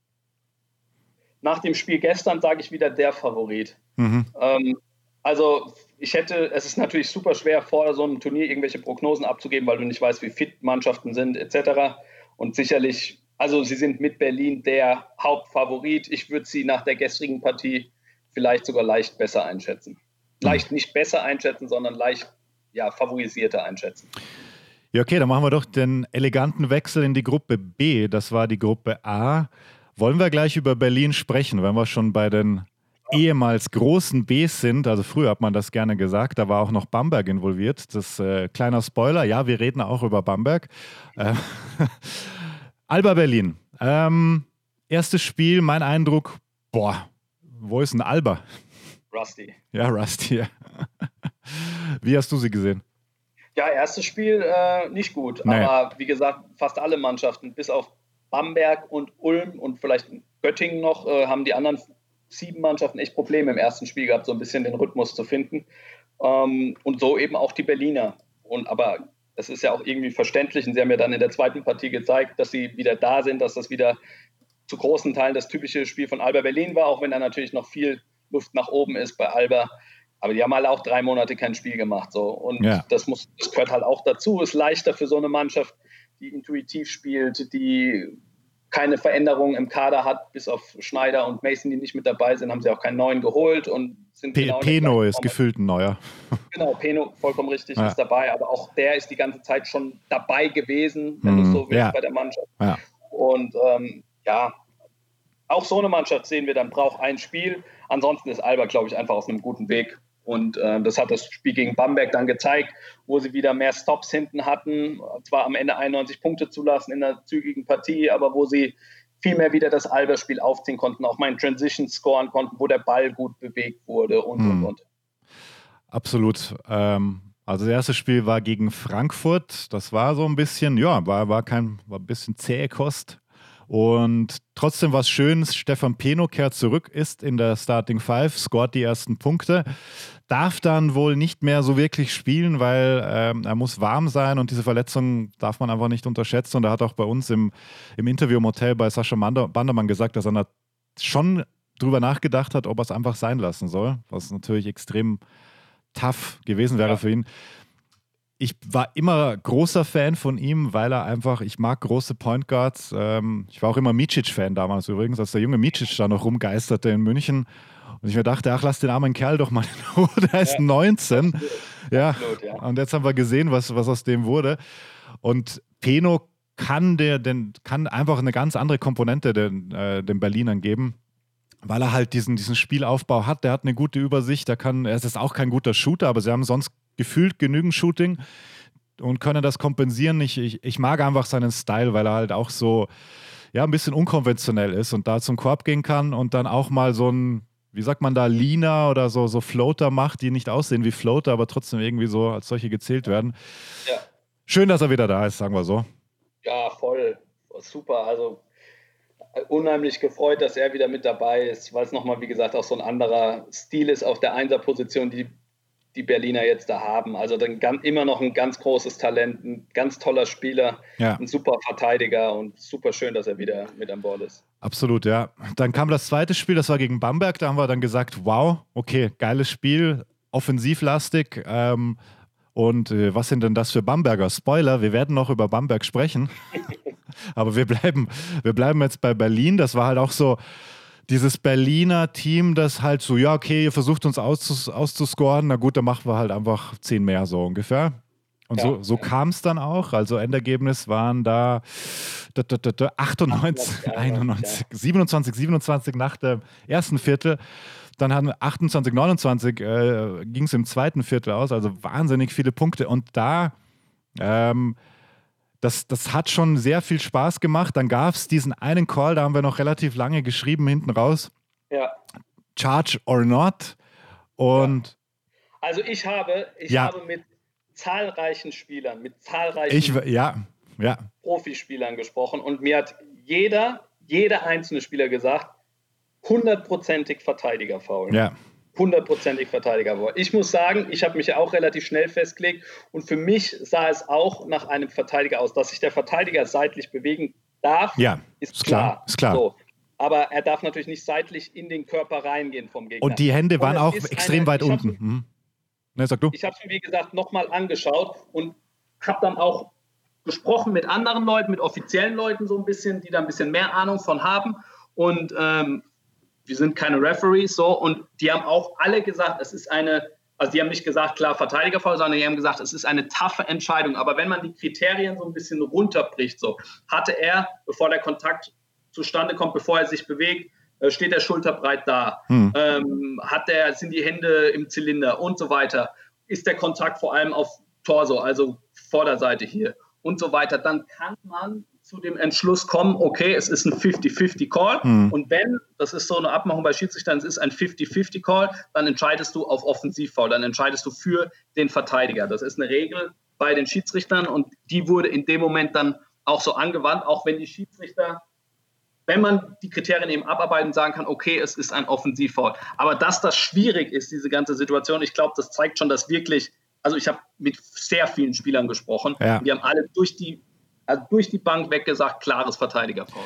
nach dem Spiel gestern sage ich wieder der Favorit. Mhm. Ähm, also ich hätte, es ist natürlich super schwer, vor so einem Turnier irgendwelche Prognosen abzugeben, weil du nicht weißt, wie fit Mannschaften sind, etc. Und sicherlich, also sie sind mit Berlin der Hauptfavorit. Ich würde sie nach der gestrigen Partie vielleicht sogar leicht besser einschätzen. Leicht nicht besser einschätzen, sondern leicht ja, favorisierter einschätzen. Ja, okay, dann machen wir doch den eleganten Wechsel in die Gruppe B. Das war die Gruppe A. Wollen wir gleich über Berlin sprechen, wenn wir schon bei den ehemals großen Bs sind. Also früher hat man das gerne gesagt, da war auch noch Bamberg involviert. Das äh, kleiner Spoiler, ja, wir reden auch über Bamberg. Äh, Alba Berlin. Ähm, erstes Spiel, mein Eindruck, boah, wo ist ein Alba? Rusty. Ja, Rusty. Wie hast du sie gesehen? Ja, erstes Spiel äh, nicht gut. Naja. Aber wie gesagt, fast alle Mannschaften, bis auf Bamberg und Ulm und vielleicht Göttingen noch, äh, haben die anderen sieben Mannschaften echt Probleme im ersten Spiel gehabt, so ein bisschen den Rhythmus zu finden. Ähm, und so eben auch die Berliner. Und aber es ist ja auch irgendwie verständlich. Und sie haben ja dann in der zweiten Partie gezeigt, dass sie wieder da sind, dass das wieder zu großen Teilen das typische Spiel von Alba Berlin war, auch wenn da natürlich noch viel Luft nach oben ist bei Alba. Aber die haben halt auch drei Monate kein Spiel gemacht. So. Und ja. das, muss, das gehört halt auch dazu. Ist leichter für so eine Mannschaft, die intuitiv spielt, die keine Veränderungen im Kader hat, bis auf Schneider und Mason, die nicht mit dabei sind, haben sie auch keinen neuen geholt und sind P genau Peno ist gefühlt ein neuer. Genau, Peno, vollkommen richtig, ja. ist dabei, aber auch der ist die ganze Zeit schon dabei gewesen, wenn mm, du so willst, ja. bei der Mannschaft. Ja. Und ähm, ja, auch so eine Mannschaft sehen wir dann, braucht ein Spiel. Ansonsten ist Alba, glaube ich, einfach auf einem guten Weg. Und äh, das hat das Spiel gegen Bamberg dann gezeigt, wo sie wieder mehr Stops hinten hatten. Zwar am Ende 91 Punkte zulassen in einer zügigen Partie, aber wo sie viel mehr wieder das Alba-Spiel aufziehen konnten, auch mal in Transition scoren konnten, wo der Ball gut bewegt wurde und, hm. und, und. Absolut. Ähm, also das erste Spiel war gegen Frankfurt. Das war so ein bisschen, ja, war, war kein, war ein bisschen zähe Kost. Und trotzdem war es schön, Stefan Peno kehrt zurück, ist in der Starting Five, scoret die ersten Punkte, darf dann wohl nicht mehr so wirklich spielen, weil ähm, er muss warm sein und diese Verletzung darf man einfach nicht unterschätzen. Und er hat auch bei uns im, im Interview im Hotel bei Sascha Bandermann gesagt, dass er schon drüber nachgedacht hat, ob er es einfach sein lassen soll, was natürlich extrem tough gewesen wäre ja. für ihn ich war immer großer Fan von ihm, weil er einfach, ich mag große Point Guards. Ähm, ich war auch immer Micic-Fan damals übrigens, als der junge Micic da noch rumgeisterte in München. Und ich mir dachte, ach, lass den armen Kerl doch mal in Ruhe, der ist ja, 19. Absolut. Ja. Absolut, ja. Und jetzt haben wir gesehen, was, was aus dem wurde. Und Peno kann, der, den, kann einfach eine ganz andere Komponente den, äh, den Berlinern geben weil er halt diesen, diesen Spielaufbau hat. Der hat eine gute Übersicht. Der kann, er ist auch kein guter Shooter, aber sie haben sonst gefühlt genügend Shooting und können das kompensieren. Ich, ich, ich mag einfach seinen Style, weil er halt auch so ja, ein bisschen unkonventionell ist und da zum Korb gehen kann und dann auch mal so ein, wie sagt man da, Lina oder so, so Floater macht, die nicht aussehen wie Floater, aber trotzdem irgendwie so als solche gezählt werden. Ja. Schön, dass er wieder da ist, sagen wir so. Ja, voll. Super. Also unheimlich gefreut, dass er wieder mit dabei ist, weil es nochmal, wie gesagt, auch so ein anderer Stil ist auf der Einser-Position, die die Berliner jetzt da haben. Also dann immer noch ein ganz großes Talent, ein ganz toller Spieler, ja. ein super Verteidiger und super schön, dass er wieder mit an Bord ist. Absolut, ja. Dann kam das zweite Spiel, das war gegen Bamberg. Da haben wir dann gesagt, wow, okay, geiles Spiel, offensivlastig. Ähm, und äh, was sind denn das für Bamberger? Spoiler, wir werden noch über Bamberg sprechen. Aber wir bleiben, wir bleiben jetzt bei Berlin. Das war halt auch so, dieses Berliner Team, das halt so, ja, okay, ihr versucht uns auszus auszuscoren, na gut, dann machen wir halt einfach zehn mehr so ungefähr. Und ja, so, so ja. kam es dann auch. Also Endergebnis waren da 98, 91, 27, 27 nach dem ersten Viertel. Dann haben 28, 29 äh, ging es im zweiten Viertel aus. Also wahnsinnig viele Punkte. Und da ähm, das, das hat schon sehr viel Spaß gemacht. Dann gab es diesen einen Call, da haben wir noch relativ lange geschrieben hinten raus. Ja. Charge or not. Und ja. Also ich habe, ich habe mit zahlreichen Spielern, mit zahlreichen ich, ja, ja. Profispielern gesprochen und mir hat jeder, jeder einzelne Spieler gesagt, hundertprozentig Verteidigerfaul. Ja hundertprozentig Verteidiger war. Ich muss sagen, ich habe mich ja auch relativ schnell festgelegt und für mich sah es auch nach einem Verteidiger aus, dass sich der Verteidiger seitlich bewegen darf, ja, ist, ist klar. klar. Ist klar. So. Aber er darf natürlich nicht seitlich in den Körper reingehen vom Gegner. Und die Hände waren auch extrem eine, weit unten. Ne, sag du. Ich habe es mir, wie gesagt, nochmal angeschaut und habe dann auch gesprochen mit anderen Leuten, mit offiziellen Leuten so ein bisschen, die da ein bisschen mehr Ahnung von haben. Und ähm, wir sind keine Referees, so, und die haben auch alle gesagt, es ist eine, also die haben nicht gesagt, klar, Verteidigerfoul, sondern die haben gesagt, es ist eine taffe Entscheidung. Aber wenn man die Kriterien so ein bisschen runterbricht, so, hatte er, bevor der Kontakt zustande kommt, bevor er sich bewegt, steht er schulterbreit da? Hm. Ähm, hat der, sind die Hände im Zylinder und so weiter? Ist der Kontakt vor allem auf Torso, also Vorderseite hier und so weiter? Dann kann man zu dem Entschluss kommen, okay, es ist ein 50-50 Call. Hm. Und wenn, das ist so eine Abmachung bei Schiedsrichtern, es ist ein 50-50 Call, dann entscheidest du auf Offensivfoul, dann entscheidest du für den Verteidiger. Das ist eine Regel bei den Schiedsrichtern und die wurde in dem Moment dann auch so angewandt, auch wenn die Schiedsrichter, wenn man die Kriterien eben abarbeiten, sagen kann, okay, es ist ein Offensivfoul. Aber dass das schwierig ist, diese ganze Situation, ich glaube, das zeigt schon, dass wirklich, also ich habe mit sehr vielen Spielern gesprochen, ja. die haben alle durch die also durch die Bank weggesagt, klares Verteidigerfoul.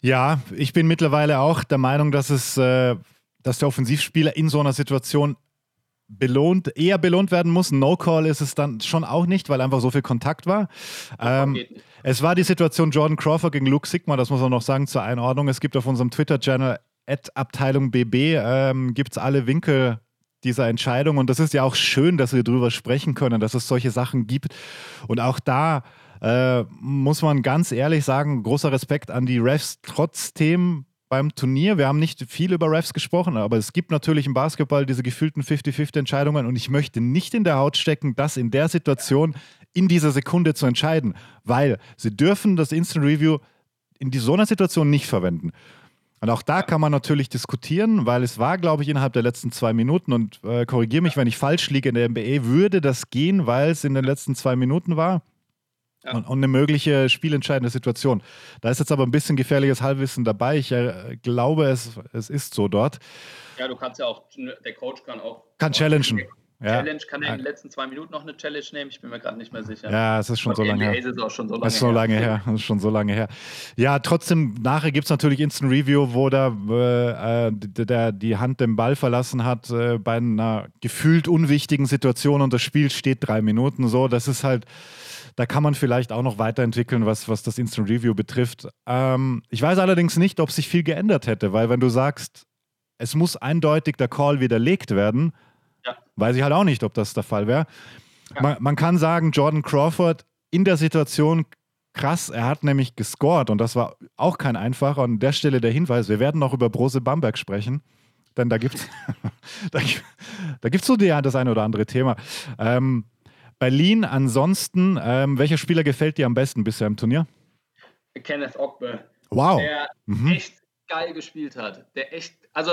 Ja, ich bin mittlerweile auch der Meinung, dass es, äh, dass der Offensivspieler in so einer Situation belohnt, eher belohnt werden muss. No-Call ist es dann schon auch nicht, weil einfach so viel Kontakt war. Ähm, es war die Situation Jordan Crawford gegen Luke Sigma, das muss man noch sagen zur Einordnung. Es gibt auf unserem Twitter-Channel Abteilung BB ähm, gibt es alle Winkel dieser Entscheidung und das ist ja auch schön, dass wir darüber sprechen können, dass es solche Sachen gibt und auch da äh, muss man ganz ehrlich sagen, großer Respekt an die Refs trotzdem beim Turnier. Wir haben nicht viel über Refs gesprochen, aber es gibt natürlich im Basketball diese gefühlten 50-50-Entscheidungen und ich möchte nicht in der Haut stecken, das in der Situation in dieser Sekunde zu entscheiden, weil sie dürfen das Instant Review in so einer Situation nicht verwenden. Und auch da kann man natürlich diskutieren, weil es war, glaube ich, innerhalb der letzten zwei Minuten und äh, korrigiere mich, wenn ich falsch liege in der NBA, würde das gehen, weil es in den letzten zwei Minuten war. Ja. Und, und, eine mögliche spielentscheidende Situation. Da ist jetzt aber ein bisschen gefährliches Halbwissen dabei. Ich äh, glaube, es, es ist so dort. Ja, du kannst ja auch, der Coach kann auch. Kann challengen. Ja. Challenge kann er in den letzten zwei Minuten noch eine Challenge nehmen. Ich bin mir gerade nicht mehr sicher. Ja, es ist schon so lange her. Ist auch schon so lange es ist so lange her. Es ist schon so lange her. Ja, trotzdem, nachher gibt es natürlich Instant Review, wo da äh, der, die Hand den Ball verlassen hat äh, bei einer gefühlt unwichtigen Situation und das Spiel steht drei Minuten so. Das ist halt da kann man vielleicht auch noch weiterentwickeln, was, was das Instant Review betrifft. Ähm, ich weiß allerdings nicht, ob sich viel geändert hätte, weil wenn du sagst, es muss eindeutig der Call widerlegt werden, ja. weiß ich halt auch nicht, ob das der Fall wäre. Ja. Man, man kann sagen, Jordan Crawford in der Situation krass, er hat nämlich gescored und das war auch kein einfacher. Und an der Stelle der Hinweis, wir werden noch über Brose Bamberg sprechen, denn da gibt es da, da gibt's so die, das eine oder andere Thema. Ähm, Berlin, ansonsten, ähm, welcher Spieler gefällt dir am besten bisher im Turnier? Kenneth Ogbe. Wow. Der mhm. echt geil gespielt hat. Der echt, also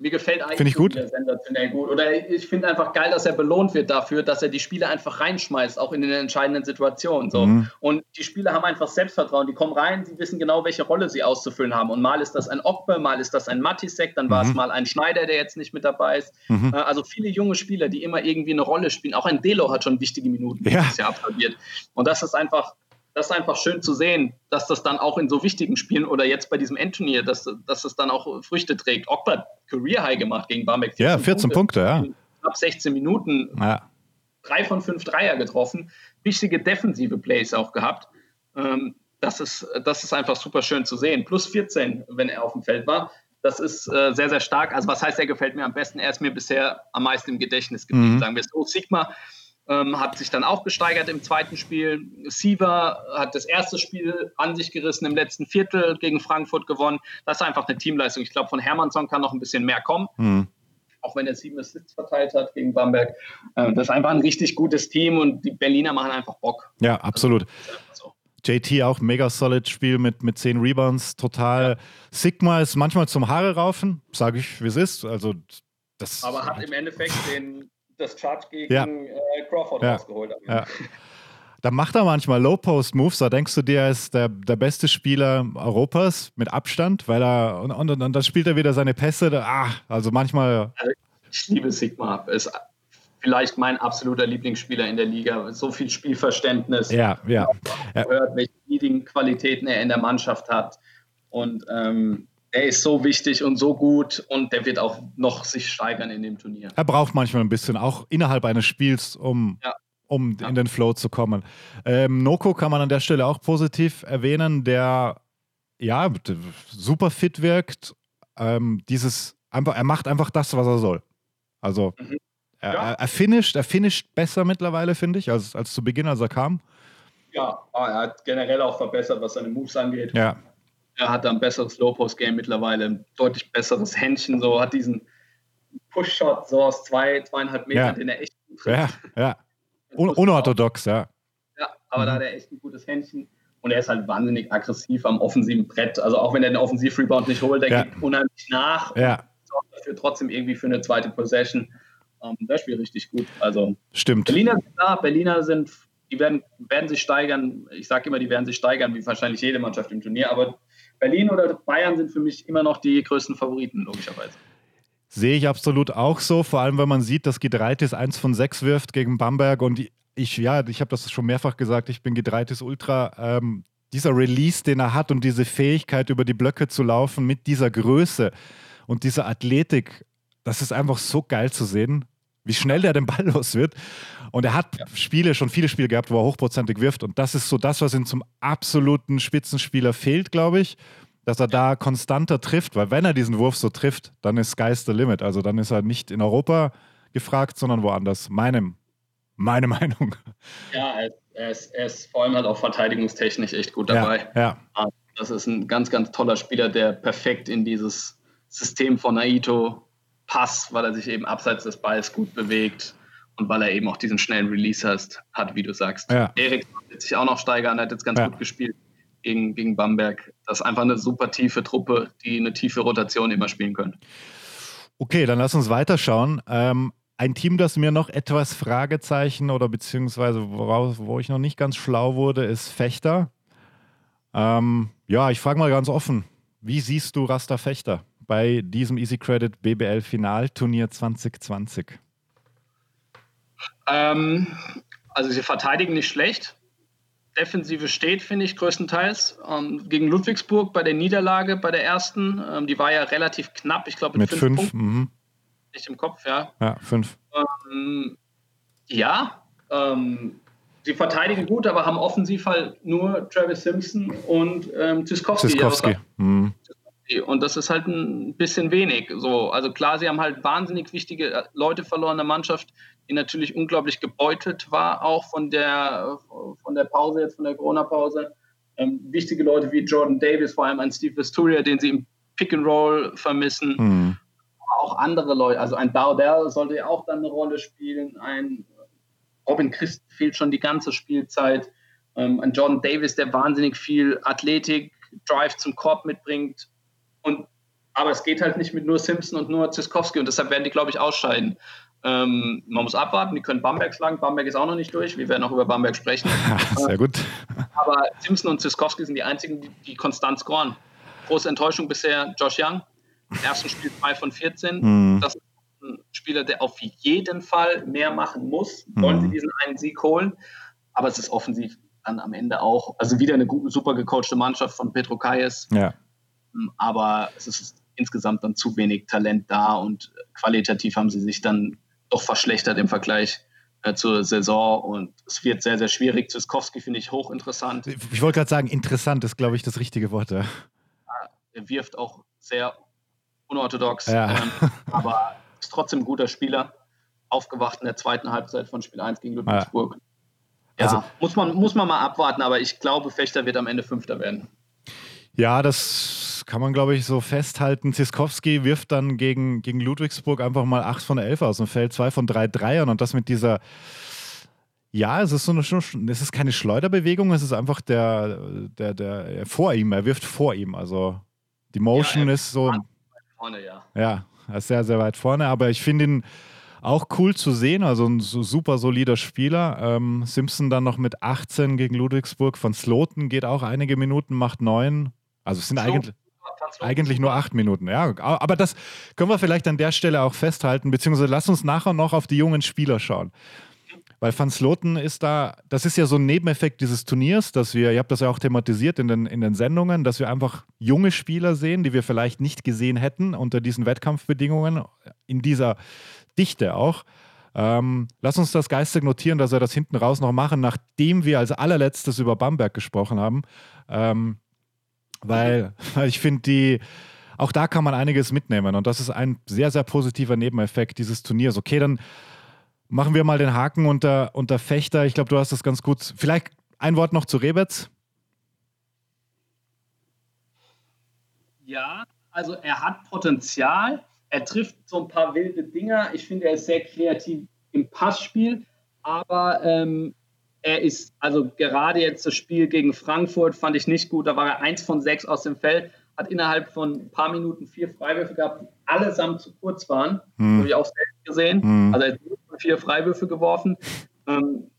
mir gefällt eigentlich ich gut. sensationell gut. Oder ich finde einfach geil, dass er belohnt wird dafür, dass er die Spieler einfach reinschmeißt, auch in den entscheidenden Situationen. So. Mhm. Und die Spieler haben einfach Selbstvertrauen. Die kommen rein, sie wissen genau, welche Rolle sie auszufüllen haben. Und mal ist das ein Okbe, mal ist das ein Matisek, dann war mhm. es mal ein Schneider, der jetzt nicht mit dabei ist. Mhm. Äh, also viele junge Spieler, die immer irgendwie eine Rolle spielen. Auch ein Delo hat schon wichtige Minuten ja. dieses Jahr absolviert. Und das ist einfach das ist einfach schön zu sehen, dass das dann auch in so wichtigen Spielen oder jetzt bei diesem Endturnier, dass, dass das dann auch Früchte trägt. Ogba Career High gemacht gegen Barmek. Ja, 14 Punkte, Punkte ja. Ab 16 Minuten. Ja. Drei von fünf Dreier getroffen. Wichtige defensive Plays auch gehabt. Ähm, das, ist, das ist einfach super schön zu sehen. Plus 14, wenn er auf dem Feld war. Das ist äh, sehr, sehr stark. Also, was heißt, er gefällt mir am besten? Er ist mir bisher am meisten im Gedächtnis geblieben, mhm. sagen wir es so. Sigma ähm, hat sich dann auch gesteigert im zweiten Spiel. Siever hat das erste Spiel an sich gerissen im letzten Viertel gegen Frankfurt gewonnen. Das ist einfach eine Teamleistung. Ich glaube, von Hermannsson kann noch ein bisschen mehr kommen. Mhm. Auch wenn er sieben Assists verteilt hat gegen Bamberg. Äh, das ist einfach ein richtig gutes Team und die Berliner machen einfach Bock. Ja, absolut. So. JT auch mega solid Spiel mit, mit zehn Rebounds, total. Ja. Sigma ist manchmal zum Haare raufen, sage ich, wie es ist. Also das Aber hat im Endeffekt den das Charge gegen ja. äh, Crawford ja. rausgeholt. Ja. Da macht er manchmal Low-Post-Moves, da denkst du dir, er ist der, der beste Spieler Europas mit Abstand, weil er und, und, und dann spielt er wieder seine Pässe. Da, ah, also manchmal. Also ich liebe Sigma. Ist vielleicht mein absoluter Lieblingsspieler in der Liga. So viel Spielverständnis. Ja, ja. Er hört, welche Leading Qualitäten er in der Mannschaft hat. Und ähm, er ist so wichtig und so gut und der wird auch noch sich steigern in dem Turnier. Er braucht manchmal ein bisschen, auch innerhalb eines Spiels, um, ja. um ja. in den Flow zu kommen. Ähm, Noko kann man an der Stelle auch positiv erwähnen, der ja super fit wirkt. Ähm, dieses einfach, er macht einfach das, was er soll. Also mhm. er, ja. er, finisht, er finisht besser mittlerweile, finde ich, als, als zu Beginn, als er kam. Ja, er hat generell auch verbessert, was seine Moves angeht. Ja Er hat ein besseres Low-Post-Game mittlerweile, ein deutlich besseres Händchen, so hat diesen Push-Shot so aus zwei, zweieinhalb Metern, ja. den er echt gut trifft. Ja, ja. Un unorthodox, ja. Ja, aber mhm. da hat er echt ein gutes Händchen. Und er ist halt wahnsinnig aggressiv am offensiven Brett. Also auch wenn er den Offensiv-Rebound nicht holt, der ja. geht unheimlich nach. Ja. Und sorgt dafür trotzdem irgendwie für eine zweite Possession. Ähm, das spielt richtig gut. Also Stimmt. Berliner sind da, Berliner sind, die werden, werden sich steigern. Ich sage immer, die werden sich steigern, wie wahrscheinlich jede Mannschaft im Turnier. Aber Berlin oder Bayern sind für mich immer noch die größten Favoriten, logischerweise. Sehe ich absolut auch so, vor allem wenn man sieht, dass Gedreitis 1 von 6 wirft gegen Bamberg und ich, ja, ich habe das schon mehrfach gesagt, ich bin Gedreitis Ultra. Ähm, dieser Release, den er hat und diese Fähigkeit, über die Blöcke zu laufen mit dieser Größe und dieser Athletik, das ist einfach so geil zu sehen, wie schnell der den Ball los wird. Und er hat ja. Spiele, schon viele Spiele gehabt, wo er hochprozentig wirft. Und das ist so das, was ihm zum absoluten Spitzenspieler fehlt, glaube ich dass er da konstanter trifft, weil wenn er diesen Wurf so trifft, dann ist Sky's the limit. Also dann ist er nicht in Europa gefragt, sondern woanders. Meinem, meine Meinung. Ja, er ist, er ist vor allem halt auch verteidigungstechnisch echt gut dabei. Ja, ja. Ah, das ist ein ganz, ganz toller Spieler, der perfekt in dieses System von Naito passt, weil er sich eben abseits des Balls gut bewegt und weil er eben auch diesen schnellen Release hat, hat wie du sagst. Ja. Erik wird sich auch noch steigern, er hat jetzt ganz ja. gut gespielt gegen, gegen Bamberg. Das ist einfach eine super tiefe Truppe, die eine tiefe Rotation immer spielen können. Okay, dann lass uns weiterschauen. Ähm, ein Team, das mir noch etwas Fragezeichen oder beziehungsweise woraus, wo ich noch nicht ganz schlau wurde, ist Fechter. Ähm, ja, ich frage mal ganz offen, wie siehst du Rasta Fechter bei diesem Easy Credit BBL Finalturnier 2020? Ähm, also sie verteidigen nicht schlecht. Defensive steht, finde ich, größtenteils. Ähm, gegen Ludwigsburg bei der Niederlage, bei der ersten, ähm, die war ja relativ knapp, ich glaube mit, mit fünf, fünf mhm. Nicht im Kopf, ja. Ja, fünf. Ähm, ja, ähm, sie verteidigen gut, aber haben offensiv halt nur Travis Simpson und ähm, Ziskowski. Ziskowski. Mhm. Und das ist halt ein bisschen wenig. So, also klar, sie haben halt wahnsinnig wichtige äh, Leute verloren in der Mannschaft, die natürlich unglaublich gebeutelt war, auch von der, von der Pause, jetzt von der Corona-Pause. Ähm, wichtige Leute wie Jordan Davis, vor allem ein Steve Vesturia, den sie im Pick and Roll vermissen. Mhm. Auch andere Leute, also ein Dowdell sollte ja auch dann eine Rolle spielen. Ein Robin Christ fehlt schon die ganze Spielzeit. Ähm, ein Jordan Davis, der wahnsinnig viel Athletik, Drive zum Korb mitbringt. Und, aber es geht halt nicht mit nur Simpson und nur Ziskowski und deshalb werden die, glaube ich, ausscheiden. Ähm, man muss abwarten, die können Bamberg schlagen. Bamberg ist auch noch nicht durch. Wir werden auch über Bamberg sprechen. Sehr gut. Aber Simpson und Ziskowski sind die einzigen, die, die konstant scoren. Große Enttäuschung bisher Josh Young. Im ersten Spiel 2 von 14. Mhm. Das ist ein Spieler, der auf jeden Fall mehr machen muss. Wollen mhm. sie diesen einen Sieg holen. Aber es ist offensiv dann am Ende auch, also wieder eine super gecoachte Mannschaft von Petro Kayes. Ja. Aber es ist insgesamt dann zu wenig Talent da und qualitativ haben sie sich dann doch verschlechtert im Vergleich äh, zur Saison und es wird sehr, sehr schwierig. Ziskowski finde ich hochinteressant. Ich wollte gerade sagen, interessant ist, glaube ich, das richtige Wort. Ja. Er wirft auch sehr unorthodox, ja. ähm, aber ist trotzdem ein guter Spieler. Aufgewacht in der zweiten Halbzeit von Spiel 1 gegen Ludwigsburg. Ja, also, muss, man, muss man mal abwarten, aber ich glaube, Fechter wird am Ende Fünfter werden. Ja, das kann man, glaube ich, so festhalten. Ziskowski wirft dann gegen, gegen Ludwigsburg einfach mal 8 von 11 aus dem Feld, 2 von 3 Dreiern und das mit dieser. Ja, es ist so eine, es ist keine Schleuderbewegung, es ist einfach der, der, der vor ihm, er wirft vor ihm. Also die Motion ja, ist so. Vorne, ja. Ja, er ist sehr, sehr weit vorne, aber ich finde ihn auch cool zu sehen, also ein super solider Spieler. Ähm, Simpson dann noch mit 18 gegen Ludwigsburg. Von Sloten geht auch einige Minuten, macht 9. Also es sind eigentlich, eigentlich nur acht Minuten. Ja, aber das können wir vielleicht an der Stelle auch festhalten, beziehungsweise lass uns nachher noch auf die jungen Spieler schauen. Weil Van Sloten ist da, das ist ja so ein Nebeneffekt dieses Turniers, dass wir, ihr habt das ja auch thematisiert in den, in den Sendungen, dass wir einfach junge Spieler sehen, die wir vielleicht nicht gesehen hätten unter diesen Wettkampfbedingungen, in dieser Dichte auch. Ähm, lass uns das geistig notieren, dass wir das hinten raus noch machen, nachdem wir als allerletztes über Bamberg gesprochen haben. Ähm, weil, weil ich finde, die, auch da kann man einiges mitnehmen und das ist ein sehr, sehr positiver Nebeneffekt dieses Turniers. Okay, dann machen wir mal den Haken unter, unter Fechter. Ich glaube, du hast das ganz gut. Vielleicht ein Wort noch zu Rebetz. Ja, also er hat Potenzial. Er trifft so ein paar wilde Dinger. Ich finde, er ist sehr kreativ im Passspiel. Aber ähm, er ist, also gerade jetzt das Spiel gegen Frankfurt fand ich nicht gut. Da war er eins von sechs aus dem Feld, hat innerhalb von ein paar Minuten vier Freiwürfe gehabt, die allesamt zu kurz waren. Hm. Habe ich auch selbst gesehen. Hm. Also er hat vier Freiwürfe geworfen. Ähm,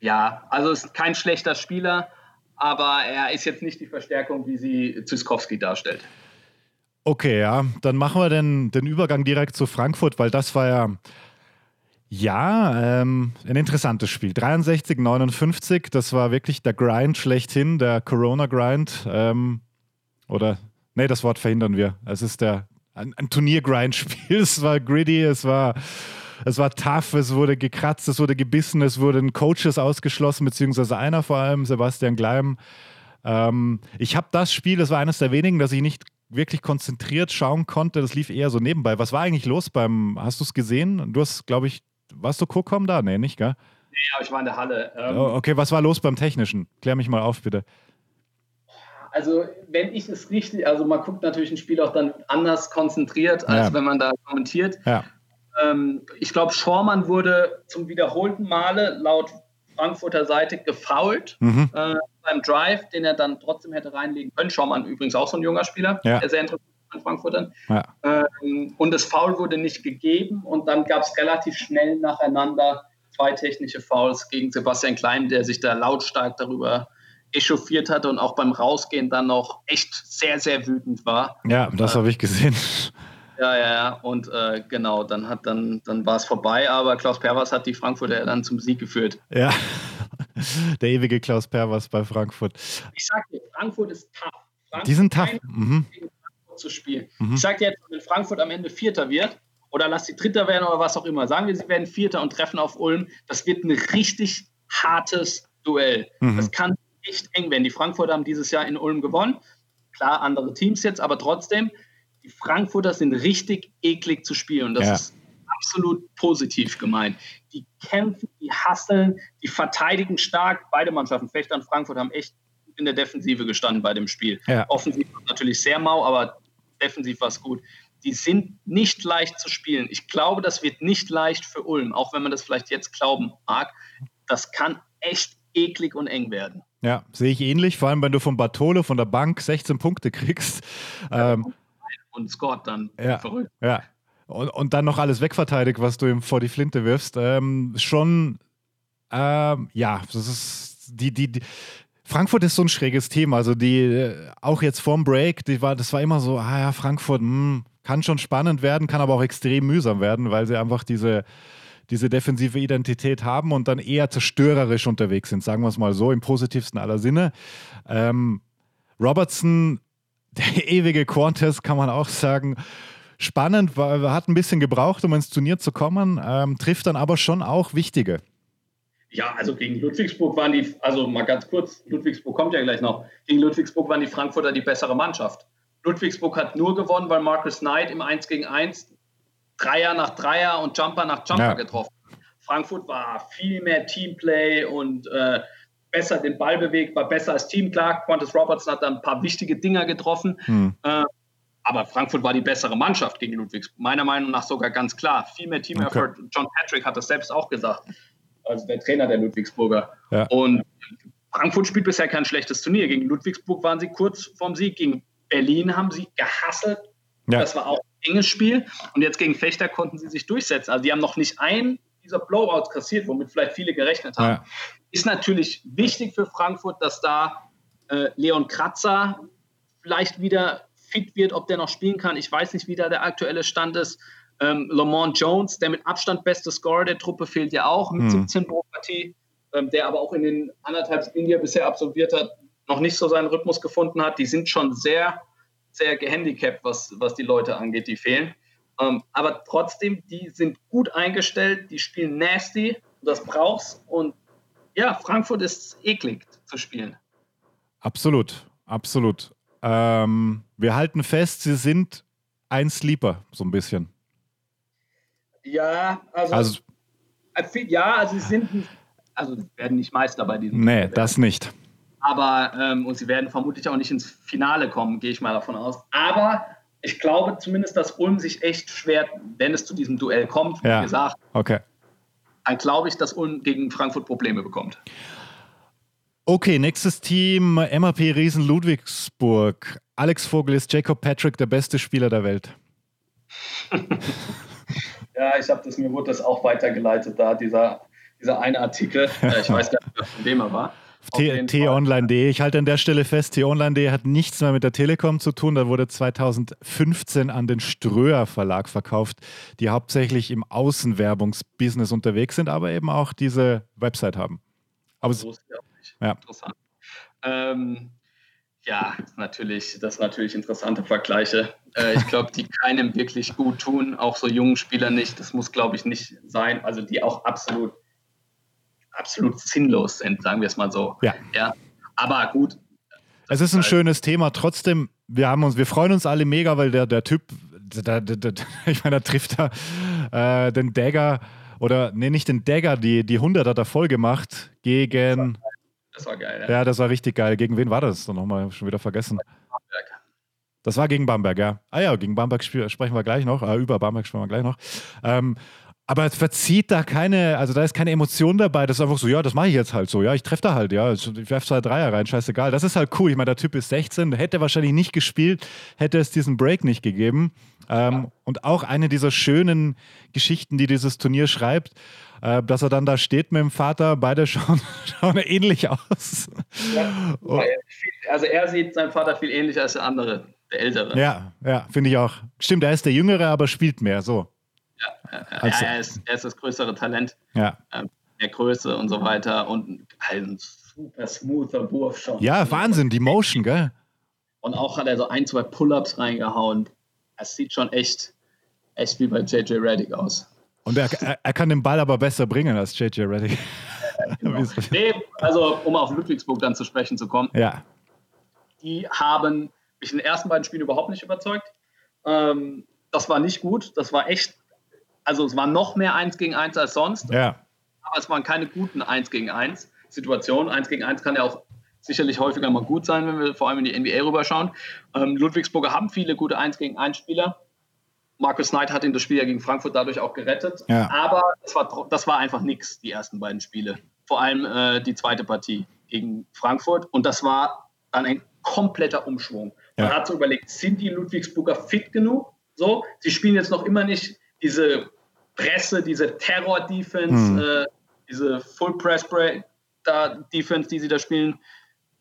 ja, also ist kein schlechter Spieler, aber er ist jetzt nicht die Verstärkung, wie sie Zyskowski darstellt. Okay, ja, dann machen wir den, den Übergang direkt zu Frankfurt, weil das war ja ja, ähm, ein interessantes Spiel. 63, 59, das war wirklich der Grind schlechthin, der Corona-Grind. Ähm, oder, nee, das Wort verhindern wir. Es ist der, ein, ein Turnier-Grind-Spiel. Es war gritty, es war, es war tough, es wurde gekratzt, es wurde gebissen, es wurden Coaches ausgeschlossen, beziehungsweise einer vor allem, Sebastian Gleim. Ähm, ich habe das Spiel, das war eines der wenigen, das ich nicht wirklich konzentriert schauen konnte. Das lief eher so nebenbei. Was war eigentlich los beim, hast du es gesehen? Du hast, glaube ich, warst du Co-Com da? Nee, nicht, gell? Nee, aber ich war in der Halle. Ähm, oh, okay, was war los beim Technischen? Klär mich mal auf, bitte. Also, wenn ich es richtig, also man guckt natürlich ein Spiel auch dann anders konzentriert, als ja. wenn man da kommentiert. Ja. Ähm, ich glaube, Schormann wurde zum wiederholten Male laut Frankfurter Seite gefoult mhm. äh, beim Drive, den er dann trotzdem hätte reinlegen können. Schormann übrigens auch so ein junger Spieler, ja. der sehr interessant an Frankfurtern. Ja. Ähm, und das Foul wurde nicht gegeben und dann gab es relativ schnell nacheinander zwei technische Fouls gegen Sebastian Klein, der sich da lautstark darüber echauffiert hatte und auch beim Rausgehen dann noch echt sehr, sehr wütend war. Ja, das äh, habe ich gesehen. Ja, ja, ja. Und äh, genau, dann hat dann, dann war es vorbei, aber Klaus Perwas hat die Frankfurter dann zum Sieg geführt. Ja. Der ewige Klaus Perwas bei Frankfurt. Ich sag dir, Frankfurt ist tough. Frankfurt die sind tough. Mhm zu spielen. Mhm. Ich sage dir jetzt, wenn Frankfurt am Ende Vierter wird, oder lass sie Dritter werden oder was auch immer, sagen wir, sie werden Vierter und treffen auf Ulm, das wird ein richtig hartes Duell. Mhm. Das kann echt eng werden. Die Frankfurter haben dieses Jahr in Ulm gewonnen. Klar, andere Teams jetzt, aber trotzdem, die Frankfurter sind richtig eklig zu spielen. Und das ja. ist absolut positiv gemeint. Die kämpfen, die hasseln, die verteidigen stark. Beide Mannschaften, Fechter und Frankfurt, haben echt in der Defensive gestanden bei dem Spiel. Ja. Offensiv natürlich sehr mau, aber defensiv war es gut. Die sind nicht leicht zu spielen. Ich glaube, das wird nicht leicht für Ulm, auch wenn man das vielleicht jetzt glauben mag. Das kann echt eklig und eng werden. Ja, sehe ich ähnlich, vor allem wenn du von Bartolo von der Bank 16 Punkte kriegst. Ähm, und Scott dann ja, verrückt. Ja. Und, und, dann noch alles wegverteidigt, was du ihm vor die Flinte wirfst. Ähm, schon, ähm, ja, das ist die, die, die, Frankfurt ist so ein schräges Thema. Also die, äh, auch jetzt vorm Break, die war, das war immer so, ah ja, Frankfurt, mh, hm, kann schon spannend werden, kann aber auch extrem mühsam werden, weil sie einfach diese, diese defensive Identität haben und dann eher zerstörerisch unterwegs sind, sagen wir es mal so, im positivsten aller Sinne. Ähm, Robertson, der ewige Quantes, kann man auch sagen, spannend, weil hat ein bisschen gebraucht, um ins Turnier zu kommen, ähm, trifft dann aber schon auch wichtige. Ja, also gegen Ludwigsburg waren die, also mal ganz kurz, Ludwigsburg kommt ja gleich noch. Gegen Ludwigsburg waren die Frankfurter die bessere Mannschaft. Ludwigsburg hat nur gewonnen, weil Marcus Knight im 1 gegen 1 Dreier nach Dreier und Jumper nach Jumper ja. getroffen. Frankfurt war viel mehr Teamplay und äh, besser den Ball bewegt, war besser als Team. Klar, Qantas Robertson hat dann ein paar wichtige Dinger getroffen. Hm. Äh, aber Frankfurt war die bessere Mannschaft gegen Ludwigsburg. Meiner Meinung nach sogar ganz klar. Viel mehr Team-Effort. Okay. John Patrick hat das selbst auch gesagt also der Trainer der Ludwigsburger. Ja. Und Frankfurt spielt bisher kein schlechtes Turnier. Gegen Ludwigsburg waren sie kurz vorm Sieg. Gegen Berlin haben sie gehasselt. Ja. Das war auch ein enges Spiel. Und jetzt gegen Fechter konnten sie sich durchsetzen. Also die haben noch nicht einen dieser Blowouts kassiert, womit vielleicht viele gerechnet haben. Ja. Ist natürlich wichtig für Frankfurt, dass da äh, Leon Kratzer vielleicht wieder fit wird, ob der noch spielen kann. Ich weiß nicht, wie da der aktuelle Stand ist. Ähm, Lamont Jones, der mit Abstand beste Scorer der Truppe, fehlt ja auch mit hm. 17 pro Partie, ähm, der aber auch in den anderthalb Spielen, die er bisher absolviert hat, noch nicht so seinen Rhythmus gefunden hat. Die sind schon sehr, sehr gehandicapt, was, was die Leute angeht, die fehlen. Ähm, aber trotzdem, die sind gut eingestellt, die spielen nasty, das brauchst. Und ja, Frankfurt ist eklig zu spielen. Absolut, absolut. Ähm, wir halten fest, sie sind ein Sleeper, so ein bisschen. Ja, also, also ja, also sie sind nicht, also werden nicht Meister bei diesem. Nee, Spiel, das nicht. Aber, ähm, und sie werden vermutlich auch nicht ins Finale kommen, gehe ich mal davon aus. Aber ich glaube zumindest, dass Ulm sich echt schwer, wenn es zu diesem Duell kommt, wie ja. gesagt, okay. dann glaube ich, dass Ulm gegen Frankfurt Probleme bekommt. Okay, nächstes Team, MAP Riesen Ludwigsburg. Alex Vogel ist Jacob Patrick der beste Spieler der Welt. ja, ich habe das, mir wurde das auch weitergeleitet, da dieser, dieser eine Artikel. Ich weiß gar nicht, von wem er war. T-Online.de. Ich halte an der Stelle fest, T-Online.de hat nichts mehr mit der Telekom zu tun. Da wurde 2015 an den Ströer Verlag verkauft, die hauptsächlich im Außenwerbungsbusiness unterwegs sind, aber eben auch diese Website haben. Aber das wusste ich auch nicht. Ja. Interessant. Ähm, ja, natürlich, das sind natürlich interessante Vergleiche. Äh, ich glaube, die keinem wirklich gut tun, auch so jungen Spieler nicht. Das muss, glaube ich, nicht sein. Also die auch absolut absolut sinnlos sind, sagen wir es mal so. Ja. ja. Aber gut. Es ist ein schönes Thema. Trotzdem, wir haben uns, wir freuen uns alle mega, weil der, der Typ, der, der, ich meine, da trifft er äh, den Dagger oder nee, nicht den Dagger, die, die 100 hat er voll gemacht gegen. Das war geil, ja. Ja, das war richtig geil. Gegen wen war das? Nochmal schon wieder vergessen. Bamberg. Das war gegen Bamberg, ja. Ah ja, gegen Bamberg sprechen wir gleich noch. Äh, über Bamberg sprechen wir gleich noch. Ähm, aber es verzieht da keine, also da ist keine Emotion dabei. Das ist einfach so, ja, das mache ich jetzt halt so. Ja, ich treffe da halt, ja. Ich werfe zwei Dreier rein, scheißegal. Das ist halt cool. Ich meine, der Typ ist 16, hätte wahrscheinlich nicht gespielt, hätte es diesen Break nicht gegeben. Ähm, ja. Und auch eine dieser schönen Geschichten, die dieses Turnier schreibt, äh, dass er dann da steht mit dem Vater, beide schauen, schauen ähnlich aus. Ja, oh. Also er sieht seinen Vater viel ähnlicher als der andere, der Ältere. Ja, ja, finde ich auch. Stimmt, er ist der Jüngere, aber spielt mehr, so. Ja, also, er, ist, er, ist, das größere Talent. Ja. Ähm, der Größe und so weiter und ein super smoother Wurf schon. Ja, Wahnsinn, die Motion, gell? Und auch hat er so ein, zwei Pull-Ups reingehauen. Es sieht schon echt, echt wie bei JJ Reddick aus. Und er, er, er kann den Ball aber besser bringen als JJ Reddick. genau. nee, also um auf Ludwigsburg dann zu sprechen zu kommen. Ja. Die haben mich in den ersten beiden Spielen überhaupt nicht überzeugt. Ähm, das war nicht gut. Das war echt also es war noch mehr 1 gegen 1 als sonst. Ja. Aber es waren keine guten 1 gegen 1 Situationen. 1 gegen 1 kann ja auch sicherlich häufiger mal gut sein, wenn wir vor allem in die NBA rüberschauen. Ähm, Ludwigsburger haben viele gute 1 gegen 1 Spieler. Markus Knight hat ihn das Spiel ja gegen Frankfurt dadurch auch gerettet. Ja. Aber das war, das war einfach nichts, die ersten beiden Spiele. Vor allem äh, die zweite Partie gegen Frankfurt. Und das war dann ein kompletter Umschwung. Man ja. hat so überlegt, sind die Ludwigsburger fit genug? So, sie spielen jetzt noch immer nicht diese Presse, diese Terror-Defense, hm. äh, diese Full-Press-Defense, die sie da spielen.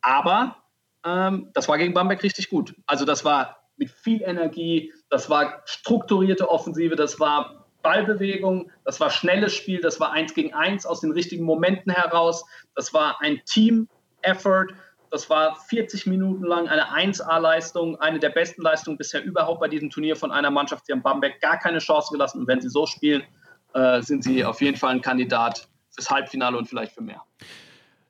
Aber ähm, das war gegen Bamberg richtig gut. Also das war mit viel Energie, das war strukturierte Offensive, das war Ballbewegung, das war schnelles Spiel, das war eins gegen eins aus den richtigen Momenten heraus, das war ein Team-Effort, das war 40 Minuten lang eine 1A-Leistung, eine der besten Leistungen bisher überhaupt bei diesem Turnier von einer Mannschaft. Sie haben Bamberg gar keine Chance gelassen. Und wenn sie so spielen, äh, sind sie auf jeden Fall ein Kandidat fürs Halbfinale und vielleicht für mehr.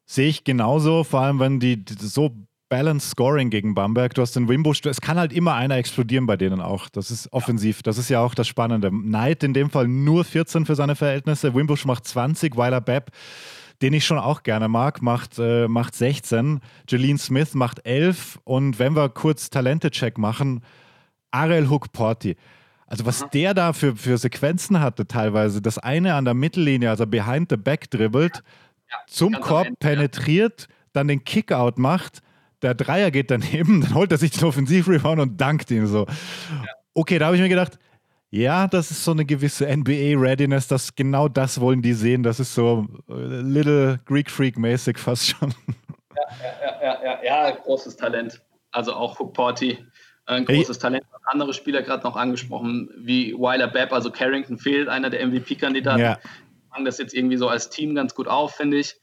Sehe ich genauso, vor allem wenn die, die so Balance Scoring gegen Bamberg. Du hast den Wimbush, es kann halt immer einer explodieren bei denen auch. Das ist offensiv, das ist ja auch das Spannende. Knight in dem Fall nur 14 für seine Verhältnisse, Wimbush macht 20, Weiler Bepp den ich schon auch gerne mag, macht, äh, macht 16. Jeline Smith macht 11. Und wenn wir kurz Talente-Check machen, Ariel Hook Porti. Also was der da für, für Sequenzen hatte teilweise, das eine an der Mittellinie, also behind the back dribbelt, ja, zum Korb Ende, penetriert, ja. dann den Kickout macht, der Dreier geht daneben, dann holt er sich den Offensivrebound und dankt ihn so. Ja. Okay, da habe ich mir gedacht, ja, das ist so eine gewisse NBA-Readiness, dass genau das wollen die sehen. Das ist so äh, Little Greek Freak-mäßig fast schon. Ja, ja, ja, ja, ja, großes Talent. Also auch Hook Porty, ein großes hey. Talent. Andere Spieler gerade noch angesprochen, wie Weiler Bepp, also Carrington fehlt, einer der MVP-Kandidaten. Ja. Fangen das jetzt irgendwie so als Team ganz gut auf, finde ich.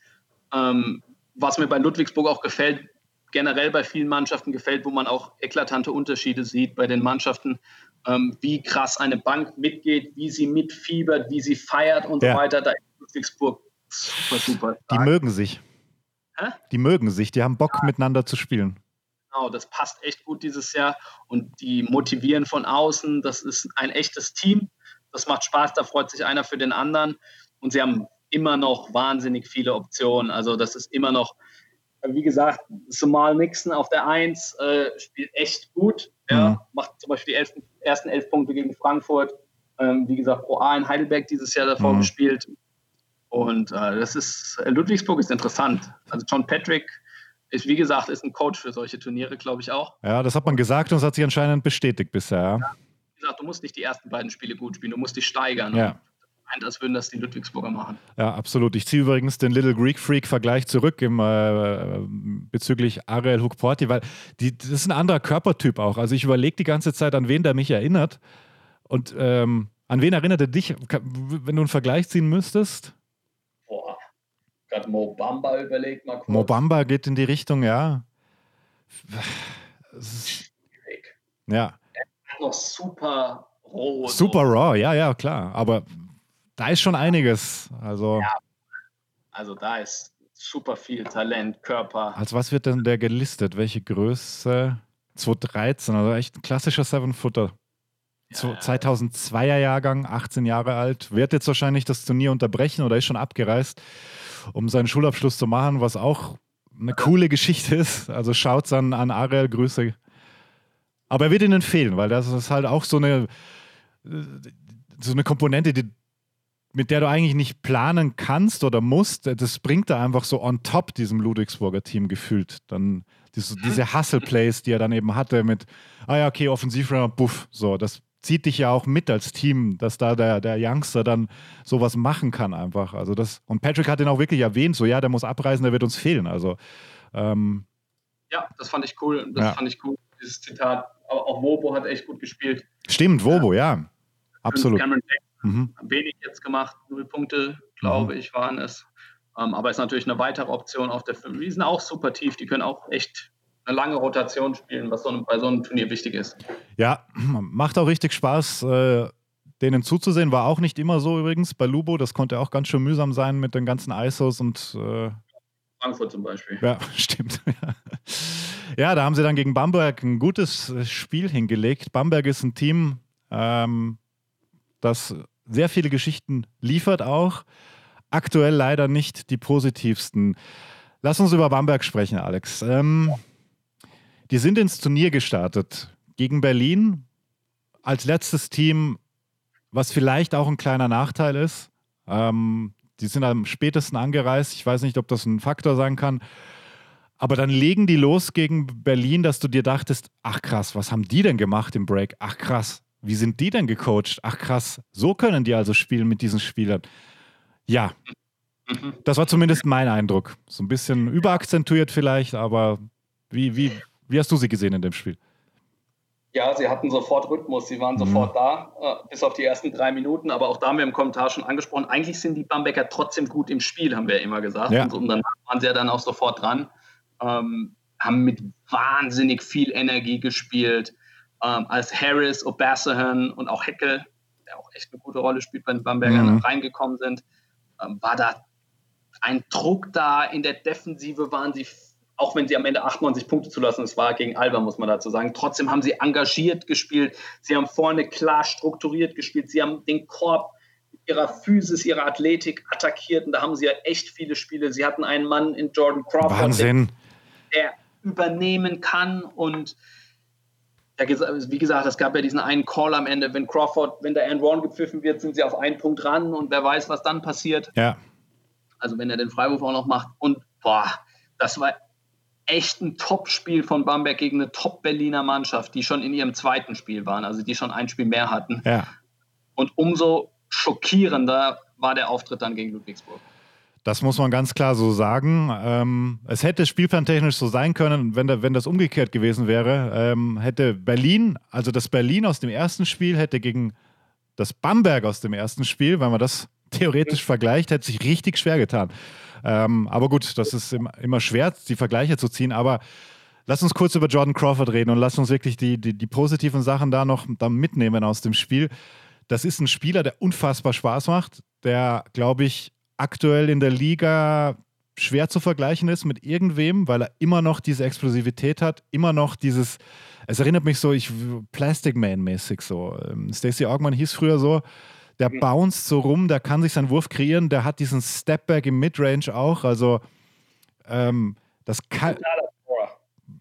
Ähm, was mir bei Ludwigsburg auch gefällt, generell bei vielen Mannschaften gefällt, wo man auch eklatante Unterschiede sieht bei den Mannschaften ähm, wie krass eine Bank mitgeht, wie sie mitfiebert, wie sie feiert und ja. so weiter. Da ist Ludwigsburg super, super. Stark. Die mögen sich. Hä? Die mögen sich, die haben Bock ja. miteinander zu spielen. Genau, das passt echt gut dieses Jahr und die motivieren von außen. Das ist ein echtes Team. Das macht Spaß, da freut sich einer für den anderen und sie haben immer noch wahnsinnig viele Optionen. Also das ist immer noch Wie gesagt, Somal Nixon auf der 1 äh, spielt echt gut. Ja, mhm. Macht zum Beispiel die elf, ersten elf Punkte gegen Frankfurt. Ähm, wie gesagt, Pro A in Heidelberg dieses Jahr davor mhm. gespielt. Und äh, das ist, Ludwigsburg ist interessant. Also John Patrick ist, wie gesagt, ist ein Coach für solche Turniere, glaube ich auch. Ja, das hat man gesagt und es hat sich anscheinend bestätigt bisher. Ja. wie gesagt, du musst nicht die ersten beiden Spiele gut spielen, du musst dich steigern. Ja. Und als würden das die Ludwigsburger machen. Ja, absolut. Ich ziehe übrigens den Little Greek Freak-Vergleich zurück im, äh, bezüglich Ariel Hukporti, weil die, das ist ein anderer Körpertyp auch. Also ich überlege die ganze Zeit, an wen der mich erinnert. Und ähm, an wen erinnert er dich, wenn du einen Vergleich ziehen müsstest? gerade Mo Bamba überlegt mal kurz. Mo Bamba geht in die Richtung, ja. Ja. noch super roh. Super so. raw, ja, ja, klar. Aber da ist schon einiges. Also, ja. also da ist super viel Talent, Körper. Als was wird denn der gelistet? Welche Größe? 2013, also echt ein klassischer Seven-Footer. Ja. 2002er Jahrgang, 18 Jahre alt, wird jetzt wahrscheinlich das Turnier unterbrechen oder ist schon abgereist um seinen Schulabschluss zu machen, was auch eine coole Geschichte ist. Also schaut an, an Ariel, Grüße. Aber er wird ihnen fehlen, weil das ist halt auch so eine, so eine Komponente, die, mit der du eigentlich nicht planen kannst oder musst. Das bringt er einfach so on top diesem Ludwigsburger Team gefühlt. Dann diese, diese Hustle-Plays, die er dann eben hatte mit, ah ja, okay, Offensivrunner, buff, so, das zieht dich ja auch mit als Team, dass da der, der Youngster dann sowas machen kann einfach. Also das, und Patrick hat den auch wirklich erwähnt, so ja, der muss abreisen, der wird uns fehlen. Also ähm, ja, das fand ich cool. Das ja. fand ich cool, dieses Zitat. Aber auch Wobo hat echt gut gespielt. Stimmt, Wobo, ja. ja. Absolut. Cameron mhm. wenig jetzt gemacht, null Punkte, glaube mhm. ich, waren es. Ähm, aber ist natürlich eine weitere Option auf der Film. Die sind auch super tief, die können auch echt eine lange Rotation spielen, was so bei so einem Turnier wichtig ist. Ja, macht auch richtig Spaß, äh, denen zuzusehen. War auch nicht immer so übrigens bei Lubo. Das konnte auch ganz schön mühsam sein mit den ganzen ISOs und. Äh, Frankfurt zum Beispiel. Ja, stimmt. ja, da haben sie dann gegen Bamberg ein gutes Spiel hingelegt. Bamberg ist ein Team, ähm, das sehr viele Geschichten liefert auch. Aktuell leider nicht die positivsten. Lass uns über Bamberg sprechen, Alex. Ähm. Die sind ins Turnier gestartet gegen Berlin als letztes Team, was vielleicht auch ein kleiner Nachteil ist. Ähm, die sind am spätesten angereist. Ich weiß nicht, ob das ein Faktor sein kann. Aber dann legen die los gegen Berlin, dass du dir dachtest, ach krass, was haben die denn gemacht im Break? Ach krass, wie sind die denn gecoacht? Ach krass, so können die also spielen mit diesen Spielern. Ja, mhm. das war zumindest mein Eindruck. So ein bisschen überakzentuiert vielleicht, aber wie, wie, wie hast du sie gesehen in dem Spiel? Ja, sie hatten sofort Rhythmus, sie waren mhm. sofort da, äh, bis auf die ersten drei Minuten. Aber auch da haben wir im Kommentar schon angesprochen, eigentlich sind die Bamberger trotzdem gut im Spiel, haben wir ja immer gesagt. Ja. Und, dann waren sie ja dann auch sofort dran, ähm, haben mit wahnsinnig viel Energie gespielt. Ähm, als Harris, O'Bassahan und auch Heckel, der auch echt eine gute Rolle spielt, bei den Bambergern mhm. reingekommen sind, ähm, war da ein Druck da. In der Defensive waren sie auch wenn sie am Ende 98 Punkte zulassen, es war gegen Alba, muss man dazu sagen. Trotzdem haben sie engagiert gespielt, sie haben vorne klar strukturiert gespielt, sie haben den Korb ihrer Physis, ihrer Athletik attackiert und da haben sie ja echt viele Spiele. Sie hatten einen Mann in Jordan Crawford, Wahnsinn. Der übernehmen kann und wie gesagt, es gab ja diesen einen Call am Ende, wenn Crawford, wenn der End One gepfiffen wird, sind sie auf einen Punkt ran und wer weiß, was dann passiert. Ja. Also wenn er den Freiwurf auch noch macht und boah, das war echt ein Top-Spiel von Bamberg gegen eine Top-Berliner Mannschaft, die schon in ihrem zweiten Spiel waren, also die schon ein Spiel mehr hatten. Ja. Und umso schockierender war der Auftritt dann gegen Ludwigsburg. Das muss man ganz klar so sagen. Ähm, es hätte spielplantechnisch so sein können, wenn, da, wenn das umgekehrt gewesen wäre, ähm, hätte Berlin, also das Berlin aus dem ersten Spiel, hätte gegen das Bamberg aus dem ersten Spiel, wenn man das theoretisch vergleicht, hätte sich richtig schwer getan. Ähm, aber gut, das ist immer schwer, die Vergleiche zu ziehen. Aber lass uns kurz über Jordan Crawford reden und lass uns wirklich die, die, die positiven Sachen da noch da mitnehmen aus dem Spiel. Das ist ein Spieler, der unfassbar Spaß macht, der, glaube ich, aktuell in der Liga schwer zu vergleichen ist mit irgendwem, weil er immer noch diese Explosivität hat, immer noch dieses, es erinnert mich so, ich Plastic Man-mäßig so. Ähm, Stacey Augman hieß früher so, der mhm. bounced so rum, der kann sich seinen Wurf kreieren, der hat diesen Stepback im Midrange auch. Also ähm, Das kann.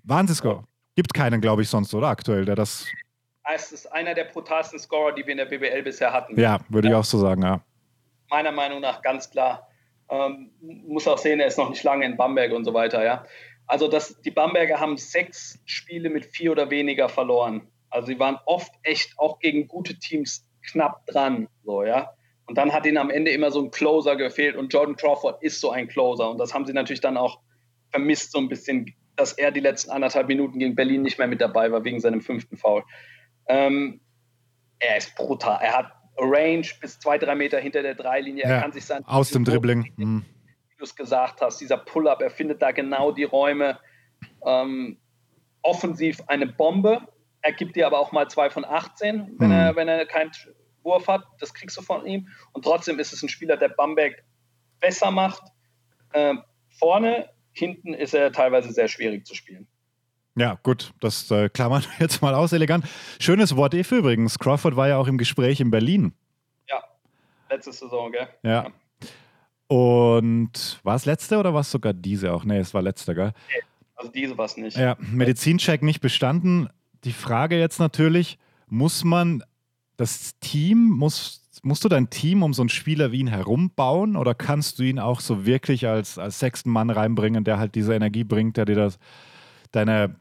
Wahnsinnsscore. Gibt keinen, glaube ich, sonst, oder aktuell, der das. Es ist einer der brutalsten Scorer, die wir in der BBL bisher hatten. Ja, würde ja. ich auch so sagen, ja. Meiner Meinung nach ganz klar. Ähm, muss auch sehen, er ist noch nicht lange in Bamberg und so weiter, ja. Also das, die Bamberger haben sechs Spiele mit vier oder weniger verloren. Also sie waren oft echt auch gegen gute Teams knapp dran, so, ja. Und dann hat ihnen am Ende immer so ein Closer gefehlt und Jordan Crawford ist so ein Closer und das haben sie natürlich dann auch vermisst so ein bisschen, dass er die letzten anderthalb Minuten gegen Berlin nicht mehr mit dabei war wegen seinem fünften Foul. Ähm, er ist brutal. Er hat Range bis zwei, drei Meter hinter der Dreilinie. Er ja, kann sich sein aus dem Dribbling, mhm. wie du es gesagt hast, dieser Pull-up, er findet da genau die Räume. Ähm, offensiv eine Bombe. Er gibt dir aber auch mal zwei von 18, wenn, mhm. er, wenn er keinen Wurf hat. Das kriegst du von ihm. Und trotzdem ist es ein Spieler, der Bamberg besser macht. Ähm, vorne hinten ist er teilweise sehr schwierig zu spielen. Ja, gut, das äh, klammern wir jetzt mal aus, elegant. Schönes Wort if übrigens. Crawford war ja auch im Gespräch in Berlin. Ja, letzte Saison, gell? Ja. ja. Und war es letzte oder war es sogar diese auch? Nee, es war letzte, gell? Nee, also diese war es nicht. Ja, Medizincheck nicht bestanden. Die Frage jetzt natürlich, muss man das Team, muss musst du dein Team um so einen Spieler wie ihn herumbauen oder kannst du ihn auch so wirklich als, als sechsten Mann reinbringen, der halt diese Energie bringt, der dir das, deine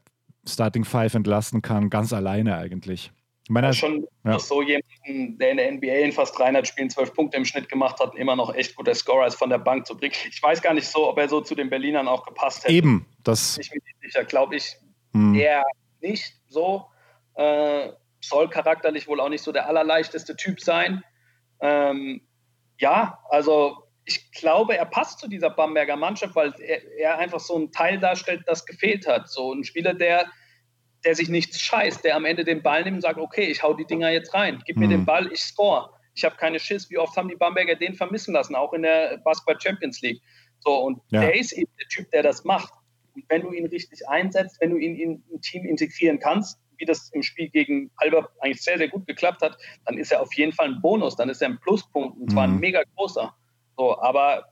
Starting Five entlasten kann, ganz alleine eigentlich? Ich meine, ja, schon ja. so jemanden, der in der NBA in fast 300 Spielen 12 Punkte im Schnitt gemacht hat, immer noch echt guter Scorer ist von der Bank zu bringen. Ich weiß gar nicht so, ob er so zu den Berlinern auch gepasst hätte. Eben, das. Ich bin nicht sicher, glaube ich, hm. eher nicht so. Äh, soll charakterlich wohl auch nicht so der allerleichteste Typ sein. Ähm, ja, also ich glaube, er passt zu dieser Bamberger Mannschaft, weil er, er, einfach so ein Teil darstellt, das gefehlt hat. So ein Spieler, der, der sich nichts scheißt, der am Ende den Ball nimmt und sagt, okay, ich hau die Dinger jetzt rein, gib mhm. mir den Ball, ich score. Ich habe keine Schiss. Wie oft haben die Bamberger den vermissen lassen, auch in der Basketball Champions League. So, und ja. der ist eben der Typ, der das macht. Und wenn du ihn richtig einsetzt, wenn du ihn in ein Team integrieren kannst, wie das im Spiel gegen Alba eigentlich sehr, sehr gut geklappt hat, dann ist er auf jeden Fall ein Bonus, dann ist er ein Pluspunkt und zwar ein mhm. mega großer. So, aber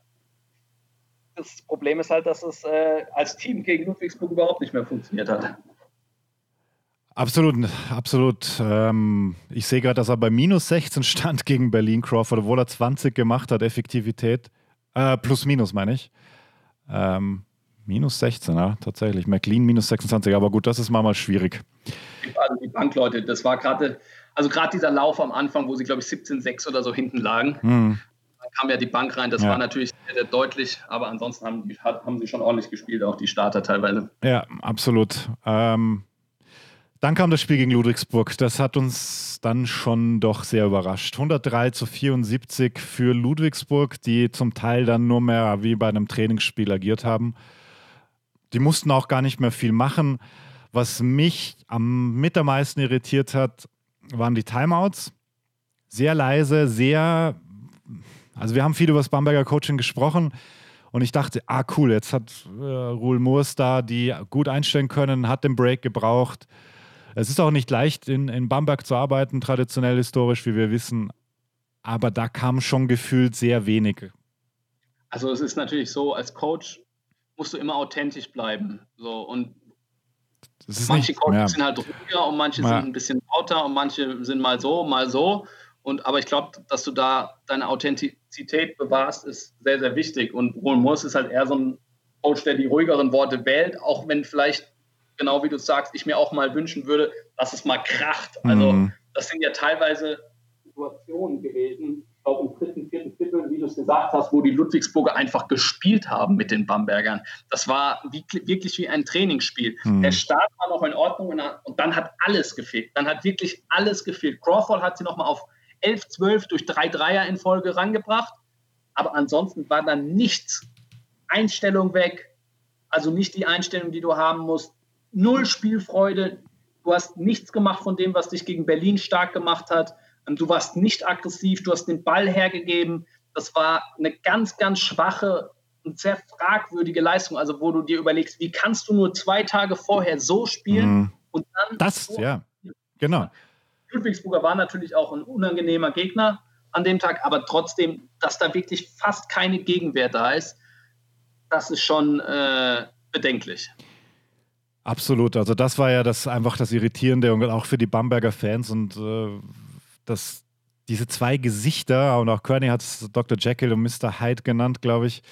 das Problem ist halt, dass es äh, als Team gegen Ludwigsburg überhaupt nicht mehr funktioniert hat. Absolut, absolut. Ähm, ich sehe gerade, dass er bei minus 16 stand gegen Berlin Crawford, obwohl er 20 gemacht hat, Effektivität. Äh, plus minus, meine ich. Ähm, minus 16, ja, tatsächlich. McLean minus 26, aber gut, das ist mal, mal schwierig also die Bankleute, das war gerade, also gerade dieser Lauf am Anfang, wo sie, glaube ich, 17-6 oder so hinten lagen. Mhm. Kam ja die Bank rein, das ja. war natürlich sehr, sehr, deutlich, aber ansonsten haben, die, haben sie schon ordentlich gespielt, auch die Starter teilweise. Ja, absolut. Ähm, dann kam das Spiel gegen Ludwigsburg. Das hat uns dann schon doch sehr überrascht. 103 zu 74 für Ludwigsburg, die zum Teil dann nur mehr wie bei einem Trainingsspiel agiert haben. Die mussten auch gar nicht mehr viel machen. Was mich am mit am meisten irritiert hat, waren die Timeouts. Sehr leise, sehr. Also, wir haben viel über das Bamberger Coaching gesprochen und ich dachte, ah, cool, jetzt hat äh, Ruhl Moors da die gut einstellen können, hat den Break gebraucht. Es ist auch nicht leicht, in, in Bamberg zu arbeiten, traditionell historisch, wie wir wissen. Aber da kam schon gefühlt sehr wenig. Also es ist natürlich so, als Coach musst du immer authentisch bleiben. So, und manche Coaches ja. sind halt ruhiger und manche ja. sind ein bisschen lauter und manche sind mal so, mal so. Und, aber ich glaube, dass du da deine Authentizität bewahrst, ist sehr, sehr wichtig. Und Roland Moos ist halt eher so ein Coach, der die ruhigeren Worte wählt, auch wenn vielleicht, genau wie du sagst, ich mir auch mal wünschen würde, dass es mal kracht. Also, mhm. das sind ja teilweise Situationen gewesen, ich glaube im dritten, vierten Viertel, wie du es gesagt hast, wo die Ludwigsburger einfach gespielt haben mit den Bambergern. Das war wie, wirklich wie ein Trainingsspiel. Mhm. Der Start war noch in Ordnung und, und, dann hat alles gefehlt. Dann hat wirklich alles gefehlt. Crawford hat sie nochmal auf 11, 12 durch drei Dreier in Folge rangebracht. Aber ansonsten war dann nichts. Einstellung weg. Also nicht die Einstellung, die du haben musst. Null Spielfreude. Du hast nichts gemacht von dem, was dich gegen Berlin stark gemacht hat. Du warst nicht aggressiv, du hast den Ball hergegeben. Das war eine ganz, ganz schwache und sehr fragwürdige Leistung. Also, wo du dir überlegst, wie kannst du nur zwei Tage vorher so spielen mhm. und dann. Das, so ja, genau. Ludwigsburger war natürlich auch ein unangenehmer Gegner an dem Tag, aber trotzdem, dass da wirklich fast keine Gegenwehr da ist, das ist schon, äh, bedenklich. Absolut. Also das war ja das einfach das Irritierende und auch für die Bamberger Fans und äh, das, diese zwei Gesichter und auch Kearney hat es Dr. Jekyll und Mr. Hyde genannt, glaube ich.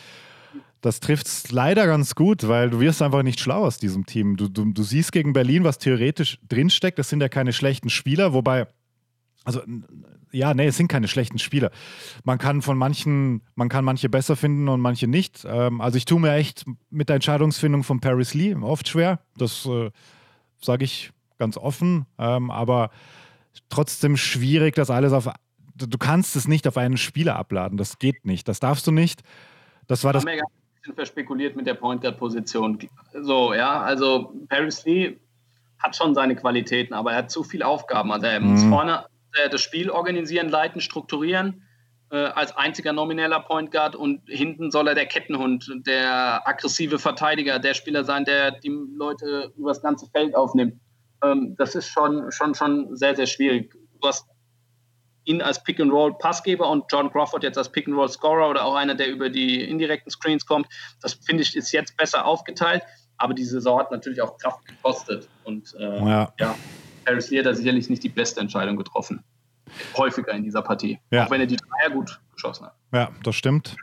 Das trifft es leider ganz gut, weil du wirst einfach nicht schlau aus diesem Team. Du, du, du siehst gegen Berlin, was theoretisch drinsteckt. Das sind ja keine schlechten Spieler, wobei also ja, nee, es sind keine schlechten Spieler. Man kann von manchen, man kann manche besser finden und manche nicht. Ähm, also ich tue mir echt mit der Entscheidungsfindung von Paris Lee oft schwer. Das äh, sage ich ganz offen. Ähm, aber trotzdem schwierig, das alles auf. Du kannst es nicht auf einen Spieler abladen. Das geht nicht. Das darfst du nicht. Das war das. Ein bisschen verspekuliert mit der Point Guard Position. So, ja, also Paris Lee hat schon seine Qualitäten, aber er hat zu viele Aufgaben. Also er muss mhm. vorne das Spiel organisieren, leiten, strukturieren äh, als einziger nomineller Point Guard und hinten soll er der Kettenhund, der aggressive Verteidiger, der Spieler sein, der die Leute über das ganze Feld aufnimmt. Ähm, das ist schon, schon, schon sehr, sehr schwierig. Du hast ihn als Pick-and-Roll-Passgeber und John Crawford jetzt als Pick-and-Roll-Scorer oder auch einer, der über die indirekten Screens kommt. Das finde ich ist jetzt besser aufgeteilt, aber die Saison hat natürlich auch Kraft gekostet. Und äh, ja. ja. Harris Lee hat da sicherlich nicht die beste Entscheidung getroffen. Häufiger in dieser Partie. Ja. Auch wenn er die Dreier gut geschossen hat. Ja, das stimmt.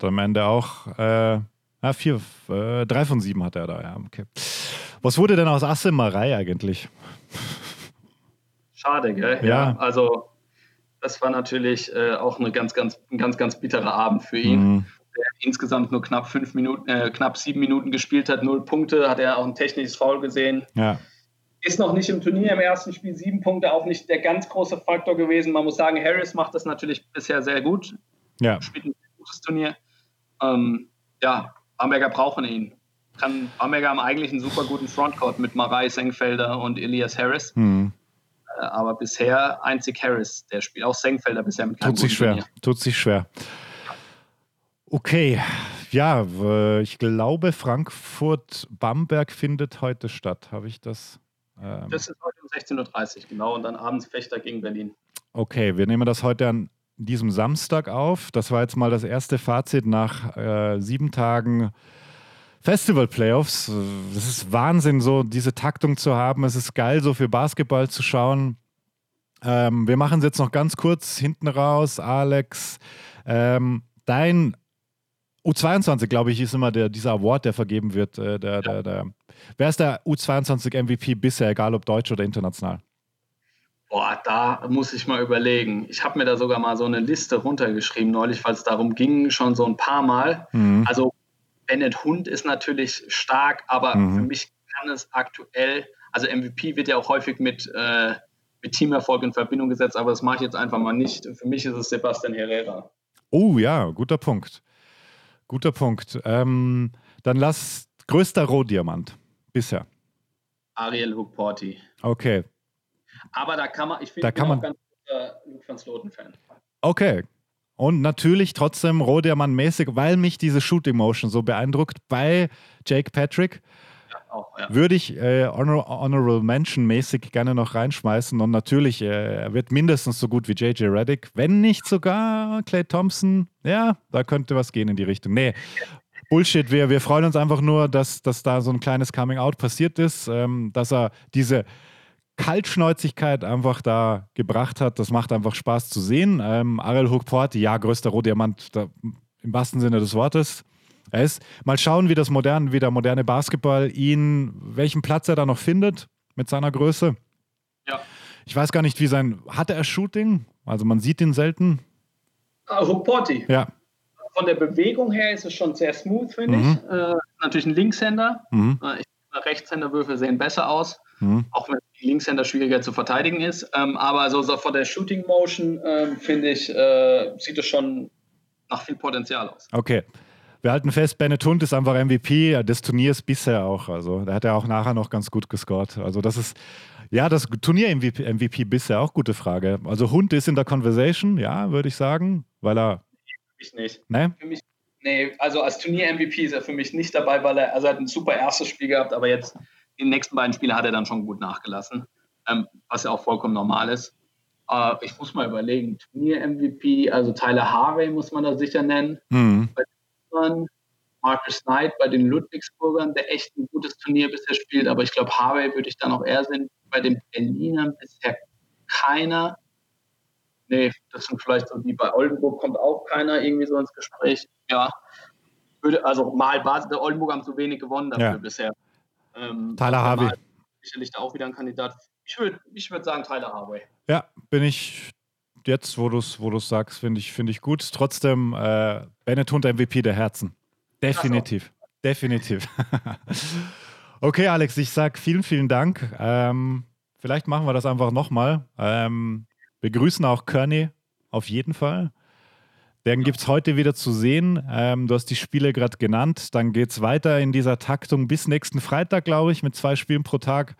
Und am Ende auch äh, ja, vier, äh, drei von sieben hat er da, ja. Okay. Was wurde denn aus Assemarei eigentlich? Schade, gell? Ja. ja. Also, das war natürlich äh, auch eine ganz, ganz, ein ganz, ganz bitterer Abend für ihn. Mhm. Der insgesamt nur knapp fünf Minuten, äh, knapp sieben Minuten gespielt hat, null Punkte, hat er auch ein technisches Foul gesehen. Ja ist noch nicht im Turnier im ersten Spiel sieben Punkte auch nicht der ganz große Faktor gewesen. Man muss sagen, Harris macht das natürlich bisher sehr gut. Ja. Spielt ein gutes Turnier. Ähm, ja, Bamberger brauchen ihn. Kann Bamberger haben eigentlich einen super guten Frontcourt mit Marei Sengfelder und Elias Harris. Mhm. Äh, aber bisher einzig Harris, der spielt auch Sengfelder bisher mit keinem Tut sich schwer. Turnier. Tut sich schwer. Okay, ja, ich glaube, Frankfurt-Bamberg findet heute statt. Habe ich das ähm, das ist heute um 16.30 Uhr, genau. Und dann abends Fechter gegen Berlin. Okay, wir nehmen das heute an diesem Samstag auf. Das war jetzt mal das erste Fazit nach äh, sieben Tagen Festival-Playoffs. Es ist Wahnsinn, so diese Taktung zu haben. Es ist geil, so für Basketball zu schauen. Ähm, wir machen es jetzt noch ganz kurz hinten raus. Alex, ähm, dein U22, glaube ich, ist immer der, dieser Award, der vergeben wird. Äh, der, der, der. Wer ist der U22 MVP bisher, egal ob deutsch oder international? Boah, da muss ich mal überlegen. Ich habe mir da sogar mal so eine Liste runtergeschrieben neulich, weil es darum ging, schon so ein paar Mal. Mhm. Also Bennett Hund ist natürlich stark, aber mhm. für mich kann es aktuell, also MVP wird ja auch häufig mit, äh, mit Teamerfolg in Verbindung gesetzt, aber das mache ich jetzt einfach mal nicht. Für mich ist es Sebastian Herrera. Oh ja, guter Punkt. Guter Punkt. Ähm, dann lass größter Rohdiamant bisher. Ariel Hukporti. Okay. Aber da kann man, ich finde, da kann man, auch ganz guter Luke van Sloten-Fan. Okay. Und natürlich trotzdem Rohdiamant-mäßig, weil mich diese Shooting Motion so beeindruckt bei Jake Patrick. Auch, ja. Würde ich äh, Honor Honorable Mention mäßig gerne noch reinschmeißen. Und natürlich, äh, er wird mindestens so gut wie JJ Reddick, wenn nicht sogar Clay Thompson. Ja, da könnte was gehen in die Richtung. Nee, Bullshit. Wir, wir freuen uns einfach nur, dass, dass da so ein kleines Coming-out passiert ist, ähm, dass er diese Kaltschnäuzigkeit einfach da gebracht hat. Das macht einfach Spaß zu sehen. Ähm, Ariel Hookport, ja, größter Rohdiamant da, im wahrsten Sinne des Wortes. Er ist, mal schauen, wie das moderne, wie der moderne Basketball ihn, welchen Platz er da noch findet mit seiner Größe. Ja. Ich weiß gar nicht, wie sein, hatte er Shooting? Also man sieht ihn selten. Ah, Porti. Ja. Von der Bewegung her ist es schon sehr smooth, finde mhm. ich. Äh, natürlich ein Linkshänder. Mhm. Äh, Rechtshänderwürfe sehen besser aus, mhm. auch wenn Linkshänder schwieriger zu verteidigen ist. Ähm, aber so, so von der Shooting Motion ähm, finde ich, äh, sieht es schon nach viel Potenzial aus. Okay wir halten fest, Bennett Hund ist einfach MVP des Turniers bisher auch. Also da hat er auch nachher noch ganz gut gescored. Also das ist, ja, das Turnier-MVP MVP bisher auch gute Frage. Also Hund ist in der Conversation, ja, würde ich sagen, weil er. Für mich nicht. Nee? Für mich, nee, also als Turnier-MVP ist er für mich nicht dabei, weil er, also er hat ein super erstes Spiel gehabt, aber jetzt in den nächsten beiden Spielen hat er dann schon gut nachgelassen, ähm, was ja auch vollkommen normal ist. Äh, ich muss mal überlegen, Turnier-MVP, also Tyler Harvey muss man da sicher nennen. Mhm. Bei Mann, Marcus Knight bei den Ludwigsburgern, der echt ein gutes Turnier bisher spielt. Aber ich glaube, Harvey würde ich dann auch eher sehen. Bei den Berlinern bisher keiner. Nee, das sind vielleicht so wie bei Oldenburg kommt auch keiner irgendwie so ins Gespräch. Ja, würde, also mal Basis der Oldenburg haben zu wenig gewonnen dafür ja. bisher. Ähm, Tyler Harvey. Sicherlich da auch wieder ein Kandidat. Ich würde ich würd sagen Tyler Harvey. Ja, bin ich jetzt, wo du es wo sagst, finde ich, find ich gut. Trotzdem äh, Bennett Hunter MVP der Herzen. Definitiv. So. Definitiv. okay, Alex, ich sage vielen, vielen Dank. Ähm, vielleicht machen wir das einfach nochmal. Ähm, wir grüßen auch Kearney auf jeden Fall. Den gibt es heute wieder zu sehen. Ähm, du hast die Spiele gerade genannt. Dann geht es weiter in dieser Taktung bis nächsten Freitag, glaube ich, mit zwei Spielen pro Tag.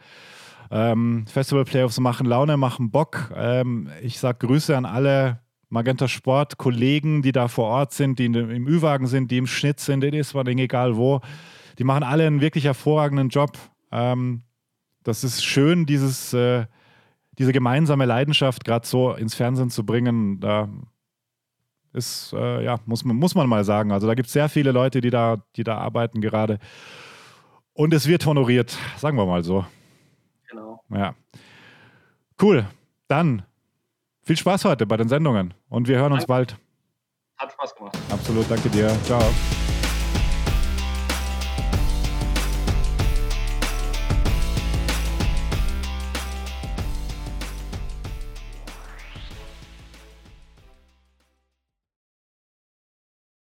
Ähm, Festival Playoffs machen Laune, machen Bock. Ähm, ich sage Grüße an alle Magenta Sport Kollegen, die da vor Ort sind, die im Ü-Wagen sind, die im Schnitt sind, in Iswading, egal wo. Die machen alle einen wirklich hervorragenden Job. Ähm, das ist schön, dieses, äh, diese gemeinsame Leidenschaft gerade so ins Fernsehen zu bringen. Da ist, äh, ja, muss man, muss man mal sagen. Also da gibt es sehr viele Leute, die da, die da arbeiten gerade. Und es wird honoriert, sagen wir mal so. Genau. Ja. Cool. Dann viel Spaß heute bei den Sendungen und wir hören uns bald. Hat Spaß gemacht. Absolut, danke dir. Ciao.